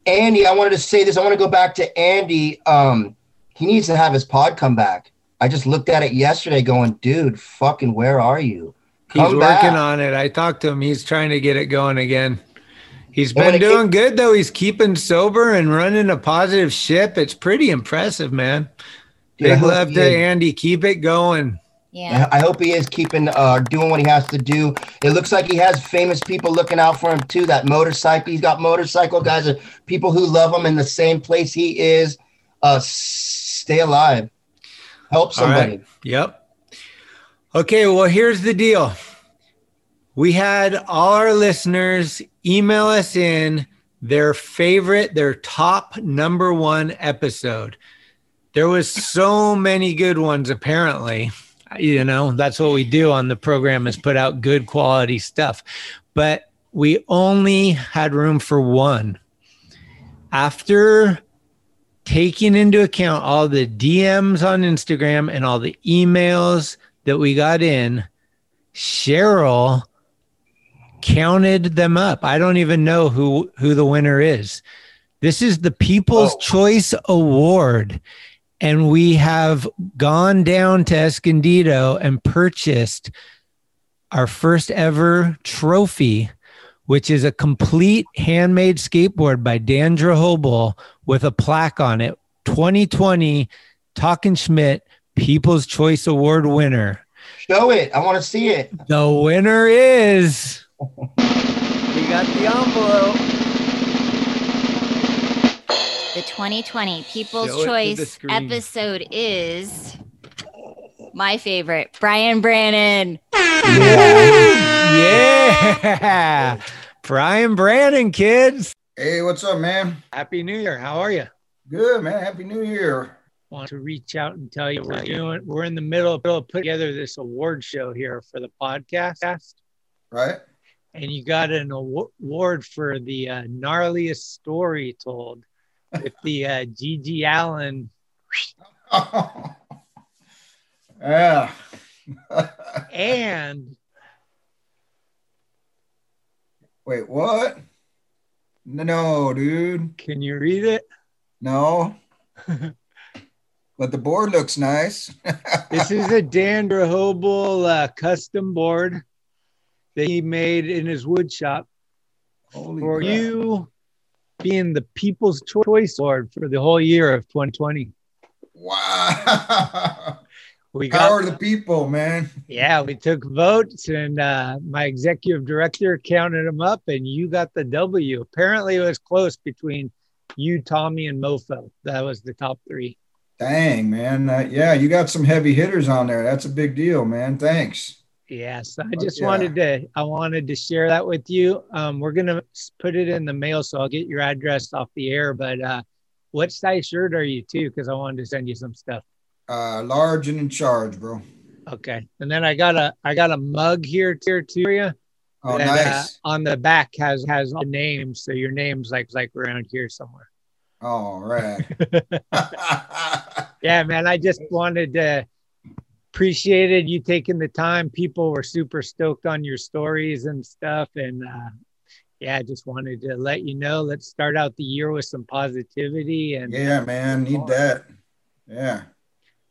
Andy, I wanted to say this. I want to go back to Andy. Um, he needs to have his pod come back. I just looked at it yesterday, going, dude, fucking, where are you? He's Come working on it. I talked to him. He's trying to get it going again. He's been doing good though. He's keeping sober and running a positive ship. It's pretty impressive, man. Dude, Big love to. Andy. Keep it going. Yeah. I I hope he is keeping, uh, doing what he has to do. It looks like he has famous people looking out for him too. That motorcycle, he's got motorcycle guys, people who love him in the same place he is. Uh, stay alive. Help All right. somebody. Yep. Okay, well, here's the deal. We had all our listeners email us in their favorite, their top number one episode. There was so many good ones, apparently. You know that's what we do on the program is put out good quality stuff. But we only had room for one. After taking into account all the dms on instagram and all the emails that we got in cheryl counted them up. I don't even know who who the winner is. This is the people's oh. choice award and we have gone down to Escondido and purchased our first ever trophy, which is a complete handmade skateboard by Dan Drehobl with a plaque on it. 2020 Talking Schmidt People's Choice Award winner. Show it. I want to see it. The winner is. *laughs* we got the envelope. The 2020 People's Show it to the Choice episode is my favorite, Brian Brannon. *laughs* Yeah. Brian Brannon, kids. Hey, what's up, man? Happy New Year. How are you? Good, man. Happy New Year. Want to reach out and tell you we're doing. We're in the middle of putting together this award show here for the podcast, right? And you got an award for the uh, gnarliest story told with the uh, GG Allin. *laughs* Yeah. *laughs* and Wait, what? No, dude. Can you read it? No. *laughs* but the board looks nice. this is a Dan Drehobl uh, custom board that he made in his wood shop Holy for crap. you being the People's Choice Award for the whole year of 2020. Wow. *laughs* We Power got to the people, man. yeah, we took votes and uh, my executive director counted them up and you got the W. Apparently it was close between you, Tommy, and Mofo. That was the top three. Dang, man. Uh, yeah, you got some heavy hitters on there. That's a big deal, man. Thanks. Yes, I just yeah. wanted to I wanted to share that with you. Um, we're gonna put it in the mail, so I'll get your address off the air. But uh, what size shirt are you too? Because I wanted to send you some stuff. Uh, large and in charge, bro. Okay, and then I got a I got a mug here too for you. Oh, that, uh, nice. on the back has has the names, so your name's like like around here somewhere. All right. *laughs* *laughs* Yeah, man. I just wanted to appreciated you taking the time. People were super stoked on your stories and stuff, and uh, yeah, I just wanted to let you know. Let's start out the year with some positivity and yeah, man. Need that. Yeah.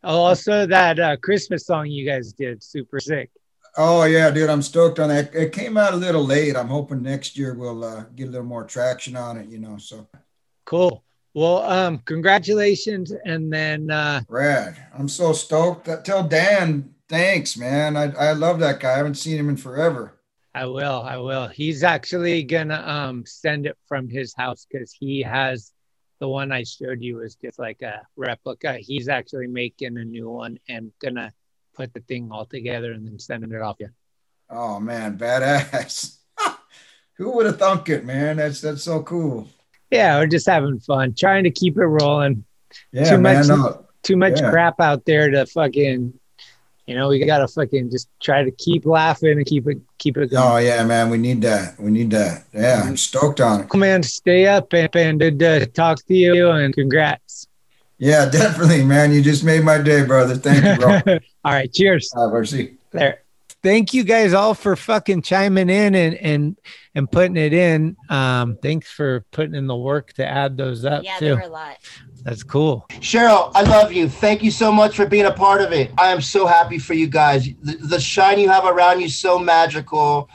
Oh, also that uh, Christmas song you guys did, super sick. Oh yeah, dude, I'm stoked on that. It came out a little late. I'm hoping next year we'll uh, get a little more traction on it, you know. So Cool. Well, um, congratulations, and then uh, rad. I'm so stoked. Tell Dan thanks, man. I I love that guy. I haven't seen him in forever. I will. I will. He's actually gonna um send it from his house because he has the one I showed you is just like a replica. He's actually making a new one and gonna put the thing all together and then sending it off you. Oh man, badass. *laughs* Who would have thunk it, man? That's that's so cool. Yeah, we're just having fun, trying to keep it rolling. Yeah, too man. much, no. too much Yeah. crap out there to fucking. You know, we gotta fucking just try to keep laughing and keep it keep it going. Oh yeah, man. We need that. We need that. Yeah, I'm stoked on it. Cool, man. Stay up and, and good to uh, talk to you and congrats. Yeah, *laughs* definitely, man. You just made my day, brother. Thank you, bro. *laughs* all right, cheers. Right, mercy. There. Thank you guys all for fucking chiming in and and and putting it in. Um, thanks for putting in the work to add those up Yeah, too. there were a lot. That's cool. Cheryl, I love you. Thank you so much for being a part of it. I am so happy for you guys. The, the shine you have around you is so magical.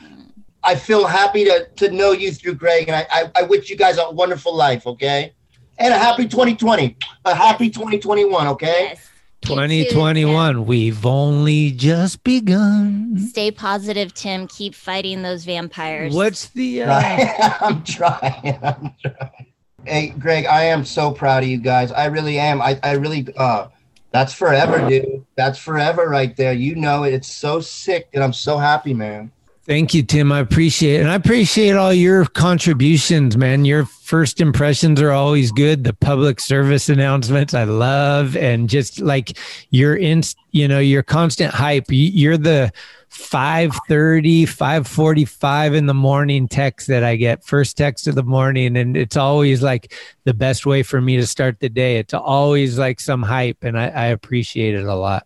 I feel happy to, to know you through Greg, and I, I, I wish you guys a wonderful life, okay? And a happy 2020, a happy 2021, okay? 2021. We've only just begun. Stay positive, Tim. Keep fighting those vampires. What's the? Uh, Right. *laughs* I'm trying. I'm trying. Hey, Greg, I am so proud of you guys. I really am. I, I really, uh, that's forever, dude. That's forever right there. You know it. It's so sick, and I'm so happy, man. Thank you, Tim. I appreciate it. And I appreciate all your contributions, man. Your first impressions are always good. The public service announcements I love. And just like your in you know, your constant hype. You- You're the 5:30, 5:45 in the morning text that I get. First text of the morning. And it's always like the best way for me to start the day. It's always like some hype. And I, I appreciate it a lot.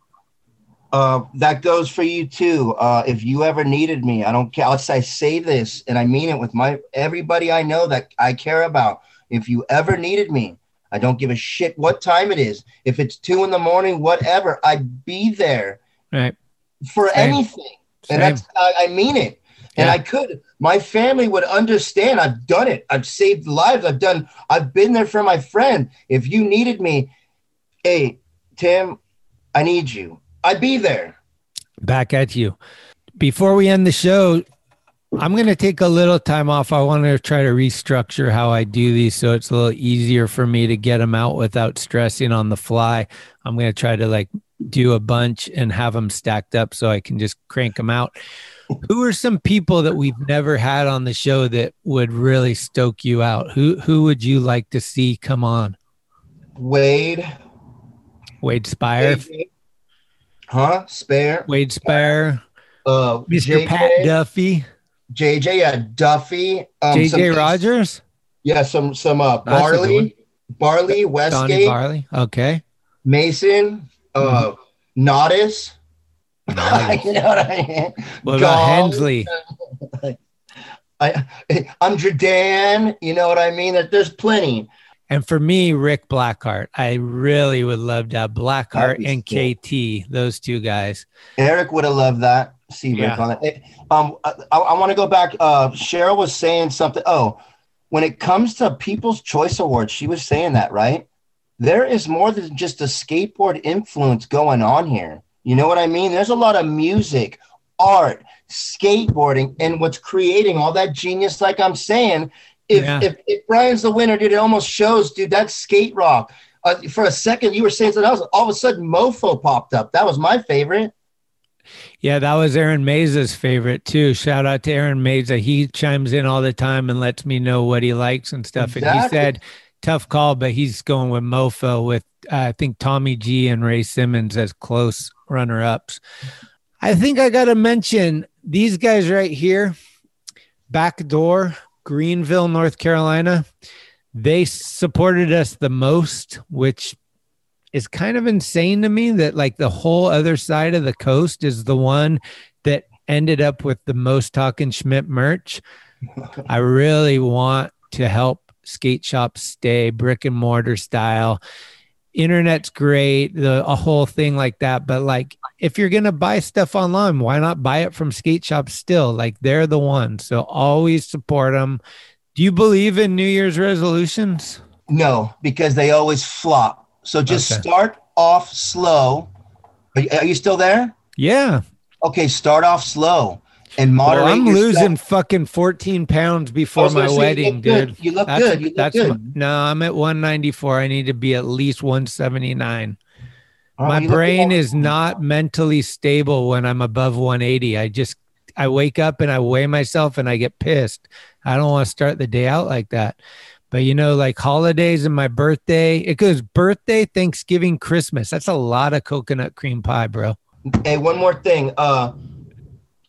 Uh, that goes for you too. Uh, if you ever needed me, I don't care. I say this, and I mean it with my everybody I know that I care about. If you ever needed me, I don't give a shit what time it is. If it's two in the morning, whatever, I'd be there Right. for Same. anything. Same. And that's I, I mean it. And Yeah. I could. My family would understand. I've done it. I've saved lives. I've done. I've been there for my friend. If you needed me, hey Tim, I need you. I'd be there. back at you. Before we end the show, I'm going to take a little time off. I want to try to restructure how I do these so it's a little easier for me to get them out without stressing on the fly. I'm going to try to like do a bunch and have them stacked up so I can just crank them out. Who are some people that we've never had on the show that would really stoke you out? Who who would you like to see come on? Wade. Wade Speyer, Huh? Spare. Wade Spare. Uh, Mr. Pat Duffy, JJ, yeah, Duffy. Um, JJ some- Rogers, Yeah, some some uh. Barley, Barley, Donnie Westgate, Barley. Okay. Mason, uh, Mm-hmm. Nodis. *laughs* you know what I mean? What about Hensley? *laughs* I, *laughs* I'm Jordan. You know what I mean? There- There's plenty. And for me, Rick Blackheart. I really would love to have Blackheart That'd and KT, those two guys. Eric would have loved that. See Rick Yeah. on it. Um, I, I want to go back. Uh, Cheryl was saying something. Oh, when it comes to People's Choice Awards, she was saying that right. There is more than just a skateboard influence going on here. You know what I mean? There's a lot of music, art, skateboarding, and what's creating all that genius. Like I'm saying, if Yeah. if, if Brian's the winner, dude, it almost shows, dude. That's skate rock. Uh, for a second, you were saying something else. All of a sudden, Mofo popped up. That was my favorite. Yeah, that was Aaron Meza's favorite too. Shout out to Aaron Meza. He chimes in all the time and lets me know what he likes and stuff. And he said, tough call, but he's going with Mofo with, uh, I think, Tommy G and Ray Simmons as close runner ups. I think I got to mention these guys right here, Backdoor, Greenville, North Carolina. They supported us the most, which is kind of insane to me that like the whole other side of the coast is the one that ended up with the most talking Schmidt merch. *laughs* I really want to help skate shops stay brick and mortar style. Internet's great, the a whole thing like that. But like if you're gonna buy stuff online, why not buy it from skate shops still? Like they're the ones. So always support them. Do you believe in New Year's resolutions? No, because they always flop. So just Okay. start off slow. Are you, are you still there? Yeah. Okay, start off slow and moderate. Well, I'm your losing fucking 14 pounds before my say, wedding, good. dude. You look That's- good. You look that's good. no, I'm at 194. I need to be at least 179. Oh, my brain is not mentally stable when I'm above 180. I just I wake up and I weigh myself and I get pissed. I don't want to start the day out like that. But you know, like holidays and my birthday, it goes birthday, Thanksgiving, Christmas. That's a lot of coconut cream pie, bro. Hey, one more thing. Uh,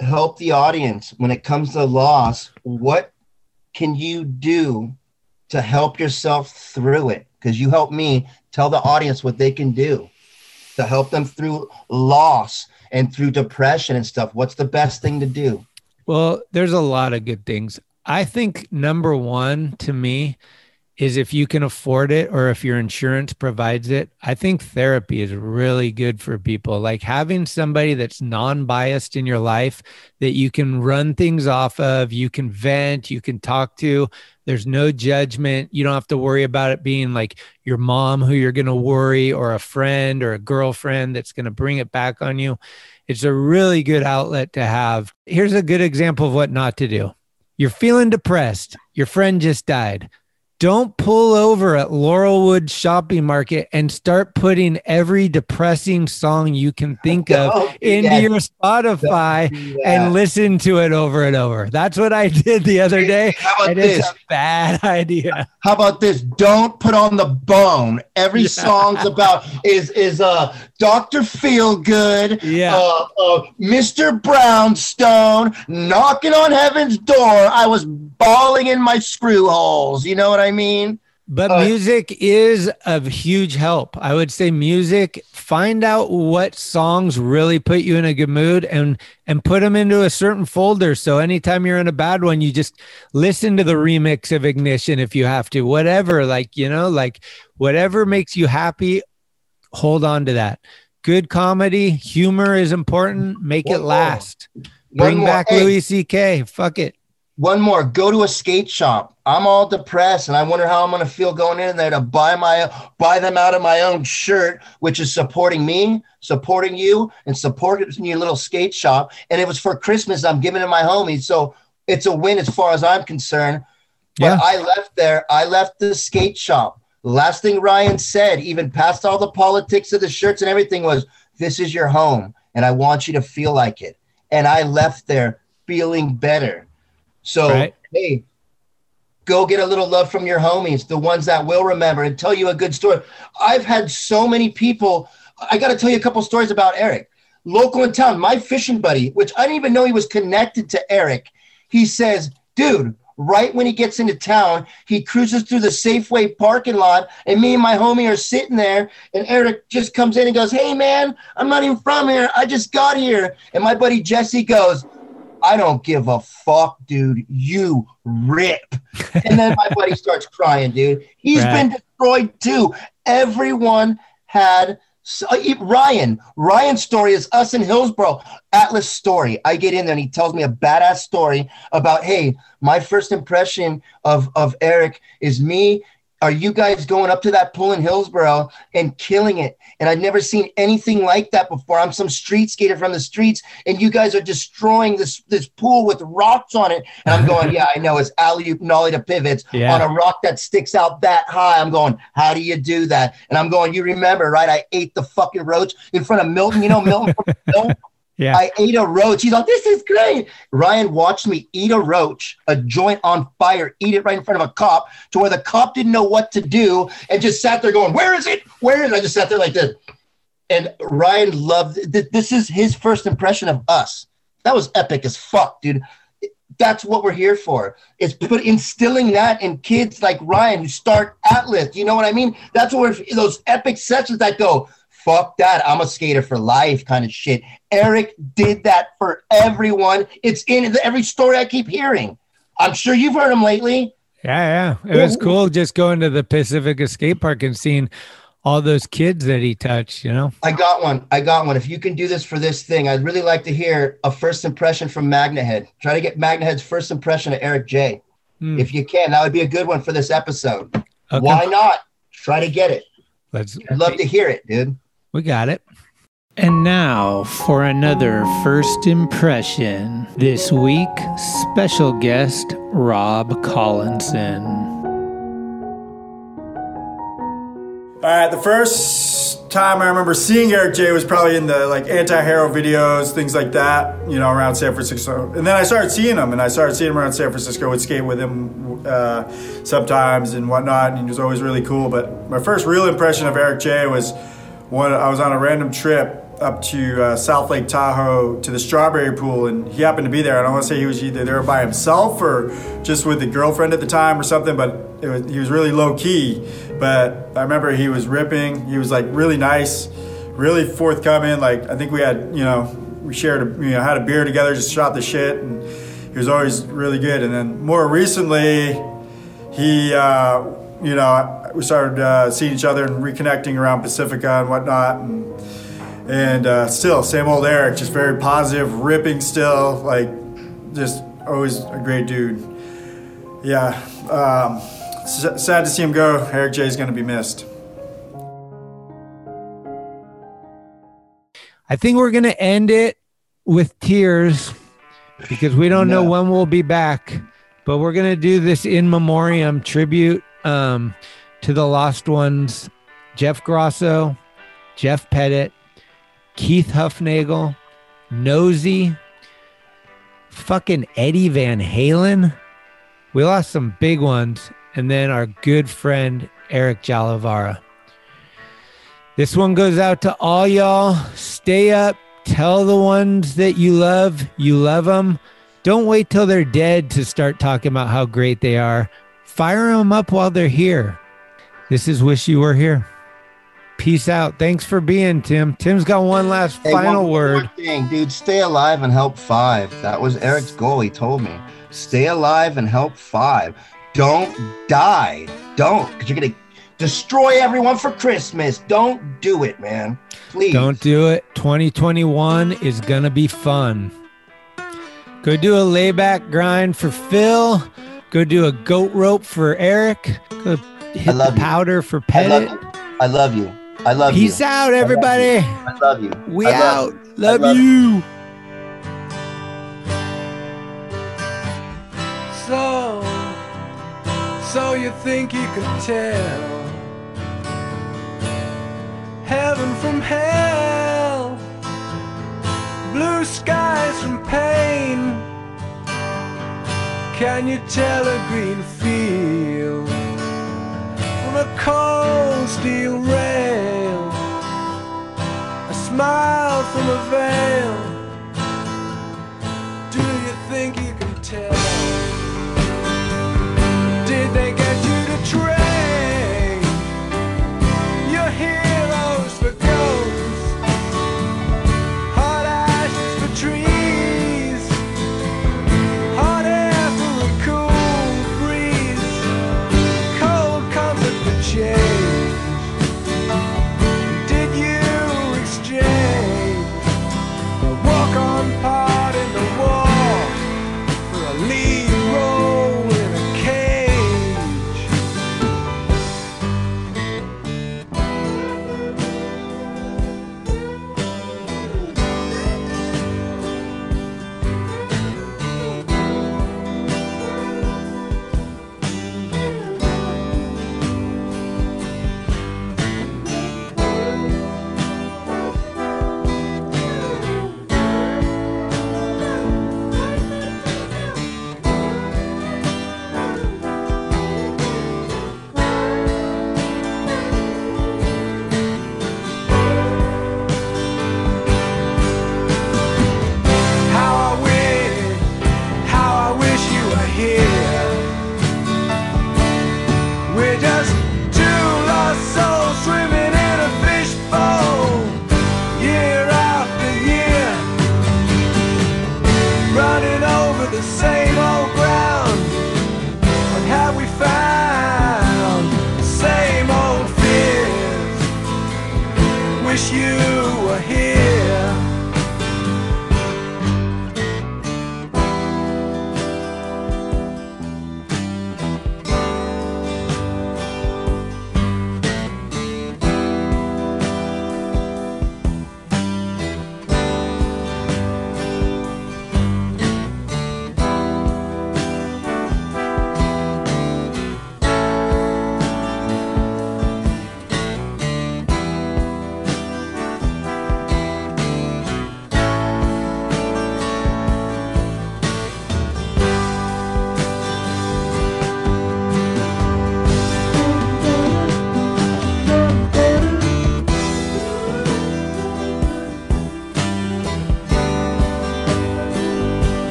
help the audience when it comes to loss. What can you do to help yourself through it? Because you help me tell the audience what they can do to help them through loss and through depression and stuff. What's the best thing to do? Well, there's a lot of good things. I think number one to me is if you can afford it or if your insurance provides it, I think therapy is really good for people. Like having somebody that's non biased in your life that you can run things off of, you can vent, you can talk to. There's no judgment. You don't have to worry about it being like your mom who you're going to worry or a friend or a girlfriend that's going to bring it back on you. It's a really good outlet to have. Here's a good example of what not to do. You're feeling depressed. Your friend just died. Don't pull over at Laurelwood Shopping Market and start putting every depressing song you can think *laughs* of into your Spotify and listen to it over and over. That's what I *laughs* did the other day. How about And it's this? a bad *laughs* idea. How about this? Don't put on the bone. Every Yeah. song's about is is uh Dr. Feelgood, Yeah. uh, uh Mr. Brownstone, knocking on heaven's door. I was bawling in my screw holes. You know what I mean? But Uh, music is of huge help. I would say music, find out what songs really put you in a good mood and and put them into a certain folder. So anytime you're in a bad one, you just listen to the remix of Ignition if you have to. Whatever, like, you know, like whatever makes you happy, hold on to that. Good comedy, humor is important. Make One it last. One Bring back Hey. Louis C.K. Fuck it. One more. Go to a skate shop. I'm all depressed, and I wonder how I'm gonna feel going in there to buy my buy them out of my own shirt, which is supporting me, supporting you, and supporting your little skate shop. And it was for Christmas. I'm giving it to my homies, so it's a win as far as I'm concerned. But Yeah. I left there. I left the skate shop. Last thing Ryan said, even past all the politics of the shirts and everything, was, "This is your home, and I want you to feel like it." And I left there feeling better. So Right. hey, go get a little love from your homies, the ones that will remember and tell you a good story. I've had so many people. I got to tell you a couple stories about Eric, local in town. My fishing buddy, which I didn't even know he was connected to Eric. He says, "Dude." Right when he gets into town, he cruises through the Safeway parking lot, and me and my homie are sitting there. And Eric just comes in and goes, "Hey man, I'm not even from here. I just got here." And my buddy Jesse goes, I don't give a fuck, dude. You rip. *laughs* And then my buddy starts crying, dude. He's Right. been destroyed too. Everyone had so, uh, e- Ryan. Ryan's story is us in Hillsboro. Atlas story. I get in there and he tells me a badass story about, hey, my first impression of of Eric is me. Are you guys going up to that pool in Hillsboro and killing it? And I've never seen anything like that before. I'm some street skater from the streets, and you guys are destroying this this pool with rocks on it. And I'm going, yeah, I know it's alley oop nollie to pivots Yeah. on a rock that sticks out that high. I'm going, how do you do that? And I'm going, you remember, right? I ate the fucking roach in front of Milton. You know Milton film? *laughs* Yeah. I ate a roach. He's like, this is great. Ryan watched me eat a roach, a joint on fire, eat it right in front of a cop to where the cop didn't know what to do and just sat there going, where is it? Where is it? I just sat there like this. And Ryan loved th- this is his first impression of us. That was epic as fuck, dude. That's what we're here for. It's put instilling that in kids like Ryan who start Atlas. You know what I mean? That's what we're those epic sessions that go, fuck that. I'm a skater for life kind of shit. Eric did that for everyone. It's in every story I keep hearing. I'm sure you've heard him lately. Yeah, yeah. It was cool just going to the Pacifica Skate Park and seeing all those kids that he touched, you know? I got one. I got one. If you can do this for this thing, I'd really like to hear a first impression from Magna Head. Try to get Magna Head's first impression of Eric J. Hmm. If you can, that would be a good one for this episode. Okay. Why not? Try to get it. Let's I'd love to hear it, dude. We got it. And now for another first impression. This week, special guest Rob Collinson. All right, the first time I remember seeing Eric J was probably in the like anti-hero videos, things like that, you know, around San Francisco. And then I started seeing him, and I started seeing him around San Francisco. Would skate with him uh, sometimes and whatnot, and he was always really cool. But my first real impression of Eric J was when I was on a random trip up to uh, South Lake Tahoe to the Strawberry Pool, and he happened to be there. I don't want to say he was either there by himself or just with a girlfriend at the time or something, but was, he was really low key. But I remember he was ripping. He was like really nice, really forthcoming. Like I think we had, you know, we shared, a, you know, had a beer together, just shot the shit, and he was always really good. And then more recently, he, uh, you know, we started uh, seeing each other and reconnecting around Pacifica and whatnot, and and uh, still same old Eric, just very positive, ripping still, like just always a great dude. Yeah, um, s- sad to see him go. Eric J is going to be missed. I think we're going to end it with tears because we don't know when we'll be back. But we're going to do this in memoriam tribute um, to the lost ones Jeff Grosso, Jeff Pettit, Keith Hufnagel, Nosy, fucking Eddie Van Halen. We lost some big ones. And then our good friend, Eric Jalavara. This one goes out to all y'all. Stay up. Tell the ones that you love, you love them. Don't wait till they're dead to start talking about how great they are. Fire them up while they're here. This is Wish You Were Here. Peace out. Thanks for being Tim. Tim's got one last Hey, final one word. thing, dude. Stay alive and help five. That was Eric's goal. He told me. Stay alive and help five. Don't die. Don't, because you're gonna destroy everyone for Christmas. Don't do it, man. Please. Don't do it. 2021 is going to be fun. Go do a layback grind for Phil. Go do a goat rope for Eric. Go hit the powder for I love Pettit. you. I love you. I love you. Peace out, everybody. I love you. We I love out. you. I Love, love you. So, so you think you could tell heaven from hell, Can you tell a green field from a cold steel rail? A smile from a veil.